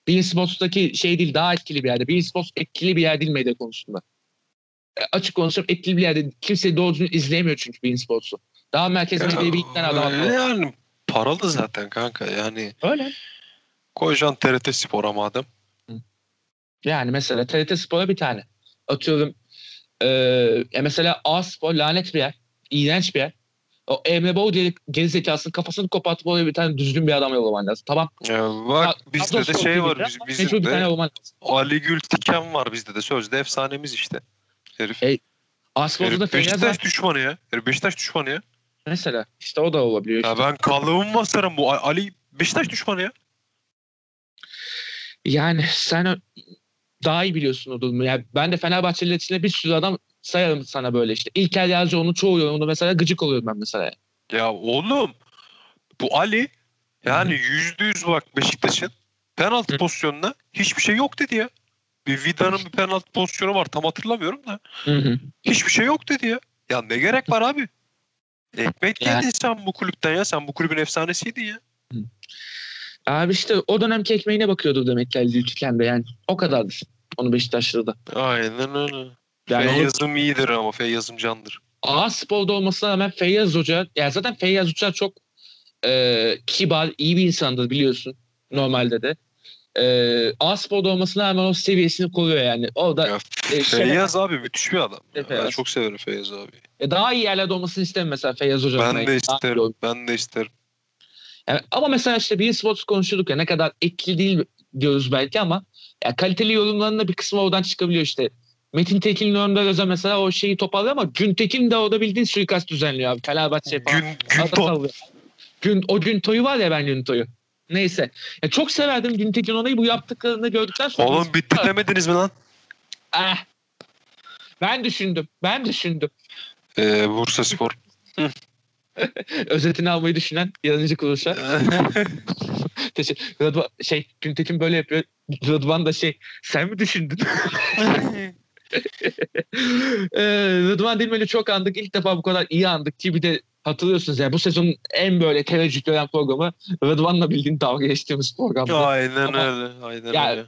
Bein Sports'taki şey değil daha etkili bir yerde. Bein Sports etkili bir yer değil medya konusunda. E, açık konuşayım etkili bir yerde. Kimse doğru düzgün izleyemiyor çünkü Bein Sports'u. Daha merkez medyayı bir tane adam öyle yani paralı zaten kanka yani. Öyle. Koyacaksın TRT Spor'a madem. Yani mesela TRT Spor'a bir tane. Atıyorum e, mesela A Spor lanet bir yer. iğrenç bir yer. O Emre Bol geri, geri zekasının kafasını kopartıp oraya bir tane düzgün bir adam yollaman lazım. Tamam. Ya bak Ka- bizde de şey var biz, bizim bir tane de. Ali Gül Tiken var bizde de sözde efsanemiz işte. Herif. E, A Spor'da da Feyyaz Beşiktaş düşmanı ya. Herif Beşiktaş düşmanı ya. Mesela. işte o da olabiliyor. Ya işte. ben kallığımı basarım bu Ali Beşiktaş düşmanı ya. Yani sen daha iyi biliyorsun o durumu. Yani ben de Fenerbahçeli içinde bir sürü adam sayarım sana böyle işte. İlker Yazıcıoğlu'nun çoğu yorumunda mesela gıcık oluyorum ben mesela. Ya oğlum bu Ali yani yüzde yüz bak Beşiktaş'ın penaltı Hı. pozisyonuna hiçbir şey yok dedi ya. Bir Vida'nın bir penaltı pozisyonu var tam hatırlamıyorum da. Hı hı. Hiçbir şey yok dedi ya. Ya ne gerek var abi? Ekmek Yani- yedin sen bu kulüpten ya. Sen bu kulübün efsanesiydin ya. Abi işte o dönemki ekmeğine bakıyordu demek ki Ali Tüken'de yani. O kadardır. Onu Beşiktaşlı'da da. Aynen öyle. Yani Feyyaz'ım iyidir ama Feyyaz'ım candır. A Spor'da olmasına rağmen Feyyaz Hoca, yani zaten Feyyaz Hoca çok e, kibar, iyi bir insandır biliyorsun normalde de. E, A Spor'da olmasına rağmen o seviyesini koruyor yani. O da Ya, e, şey- Feyyaz abi müthiş bir adam. ya. Ben Feyyaz. çok severim Feyyaz abi. e, daha iyi yerlerde olmasını isterim mesela Feyyaz Hoca'nın. Ben de isterim. Ben de isterim. Yani, ama mesela işte bir sports konuşuyorduk ya ne kadar etkili değil diyoruz belki ama ya kaliteli yorumlarının da bir kısmı oradan çıkabiliyor işte. Metin Tekin'in yorumları özel mesela o şeyi toparlıyor ama Güntekin de orada bildiğin suikast düzenliyor abi. Fenerbahçe falan. Gün, gün. Gün, o Güntoy'u var ya ben Güntoy'u. Neyse. Ya çok severdim Güntekin onayı bu yaptıklarını gördükten sonra. Oğlum bitti demediniz mi lan? Eh. Ben düşündüm. Ben düşündüm. Ee, Bursa Spor. Özetini almayı düşünen yaratıcı kuruluşa. Teşekkür. Rıdvan, şey Güntekin böyle yapıyor. Rıdvan da şey sen mi düşündün? ee, Rıdvan Dilmen'i çok andık. İlk defa bu kadar iyi andık ki bir de hatırlıyorsunuz ya bu sezonun en böyle teveccüh gören programı Rıdvan'la bildiğin dalga geçtiğimiz programdı. aynen Ama- öyle. Aynen Ya- öyle.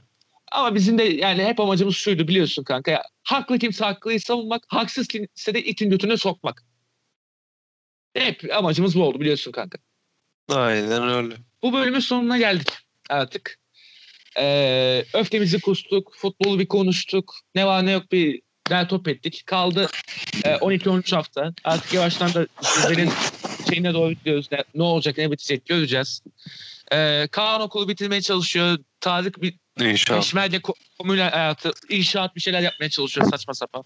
Ama bizim de yani hep amacımız şuydu biliyorsun kanka. Ya, haklı kimse haklıyı savunmak, haksız kimse de itin götüne sokmak. Hep amacımız bu oldu biliyorsun kanka. Aynen öyle. Bu bölümün sonuna geldik artık. Ee, öfkemizi kustuk, futbolu bir konuştuk. Ne var ne yok bir der top ettik. Kaldı e, 12-13 hafta. Artık yavaştan da sizlerin şeyine doğru gidiyoruz. Ne, ne olacak ne bitecek göreceğiz. Ee, Kaan okulu bitirmeye çalışıyor. Tarık bir İnşallah. peşmerge ko- komünel hayatı, inşaat bir şeyler yapmaya çalışıyor saçma sapan.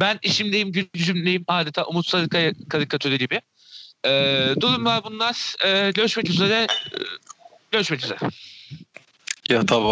Ben işimdeyim, gücümdeyim adeta Umut Sarıkaya karikatürü gibi. Ee, durumlar bunlar. Ee, görüşmek üzere. Ee, görüşmek üzere. Ya tabii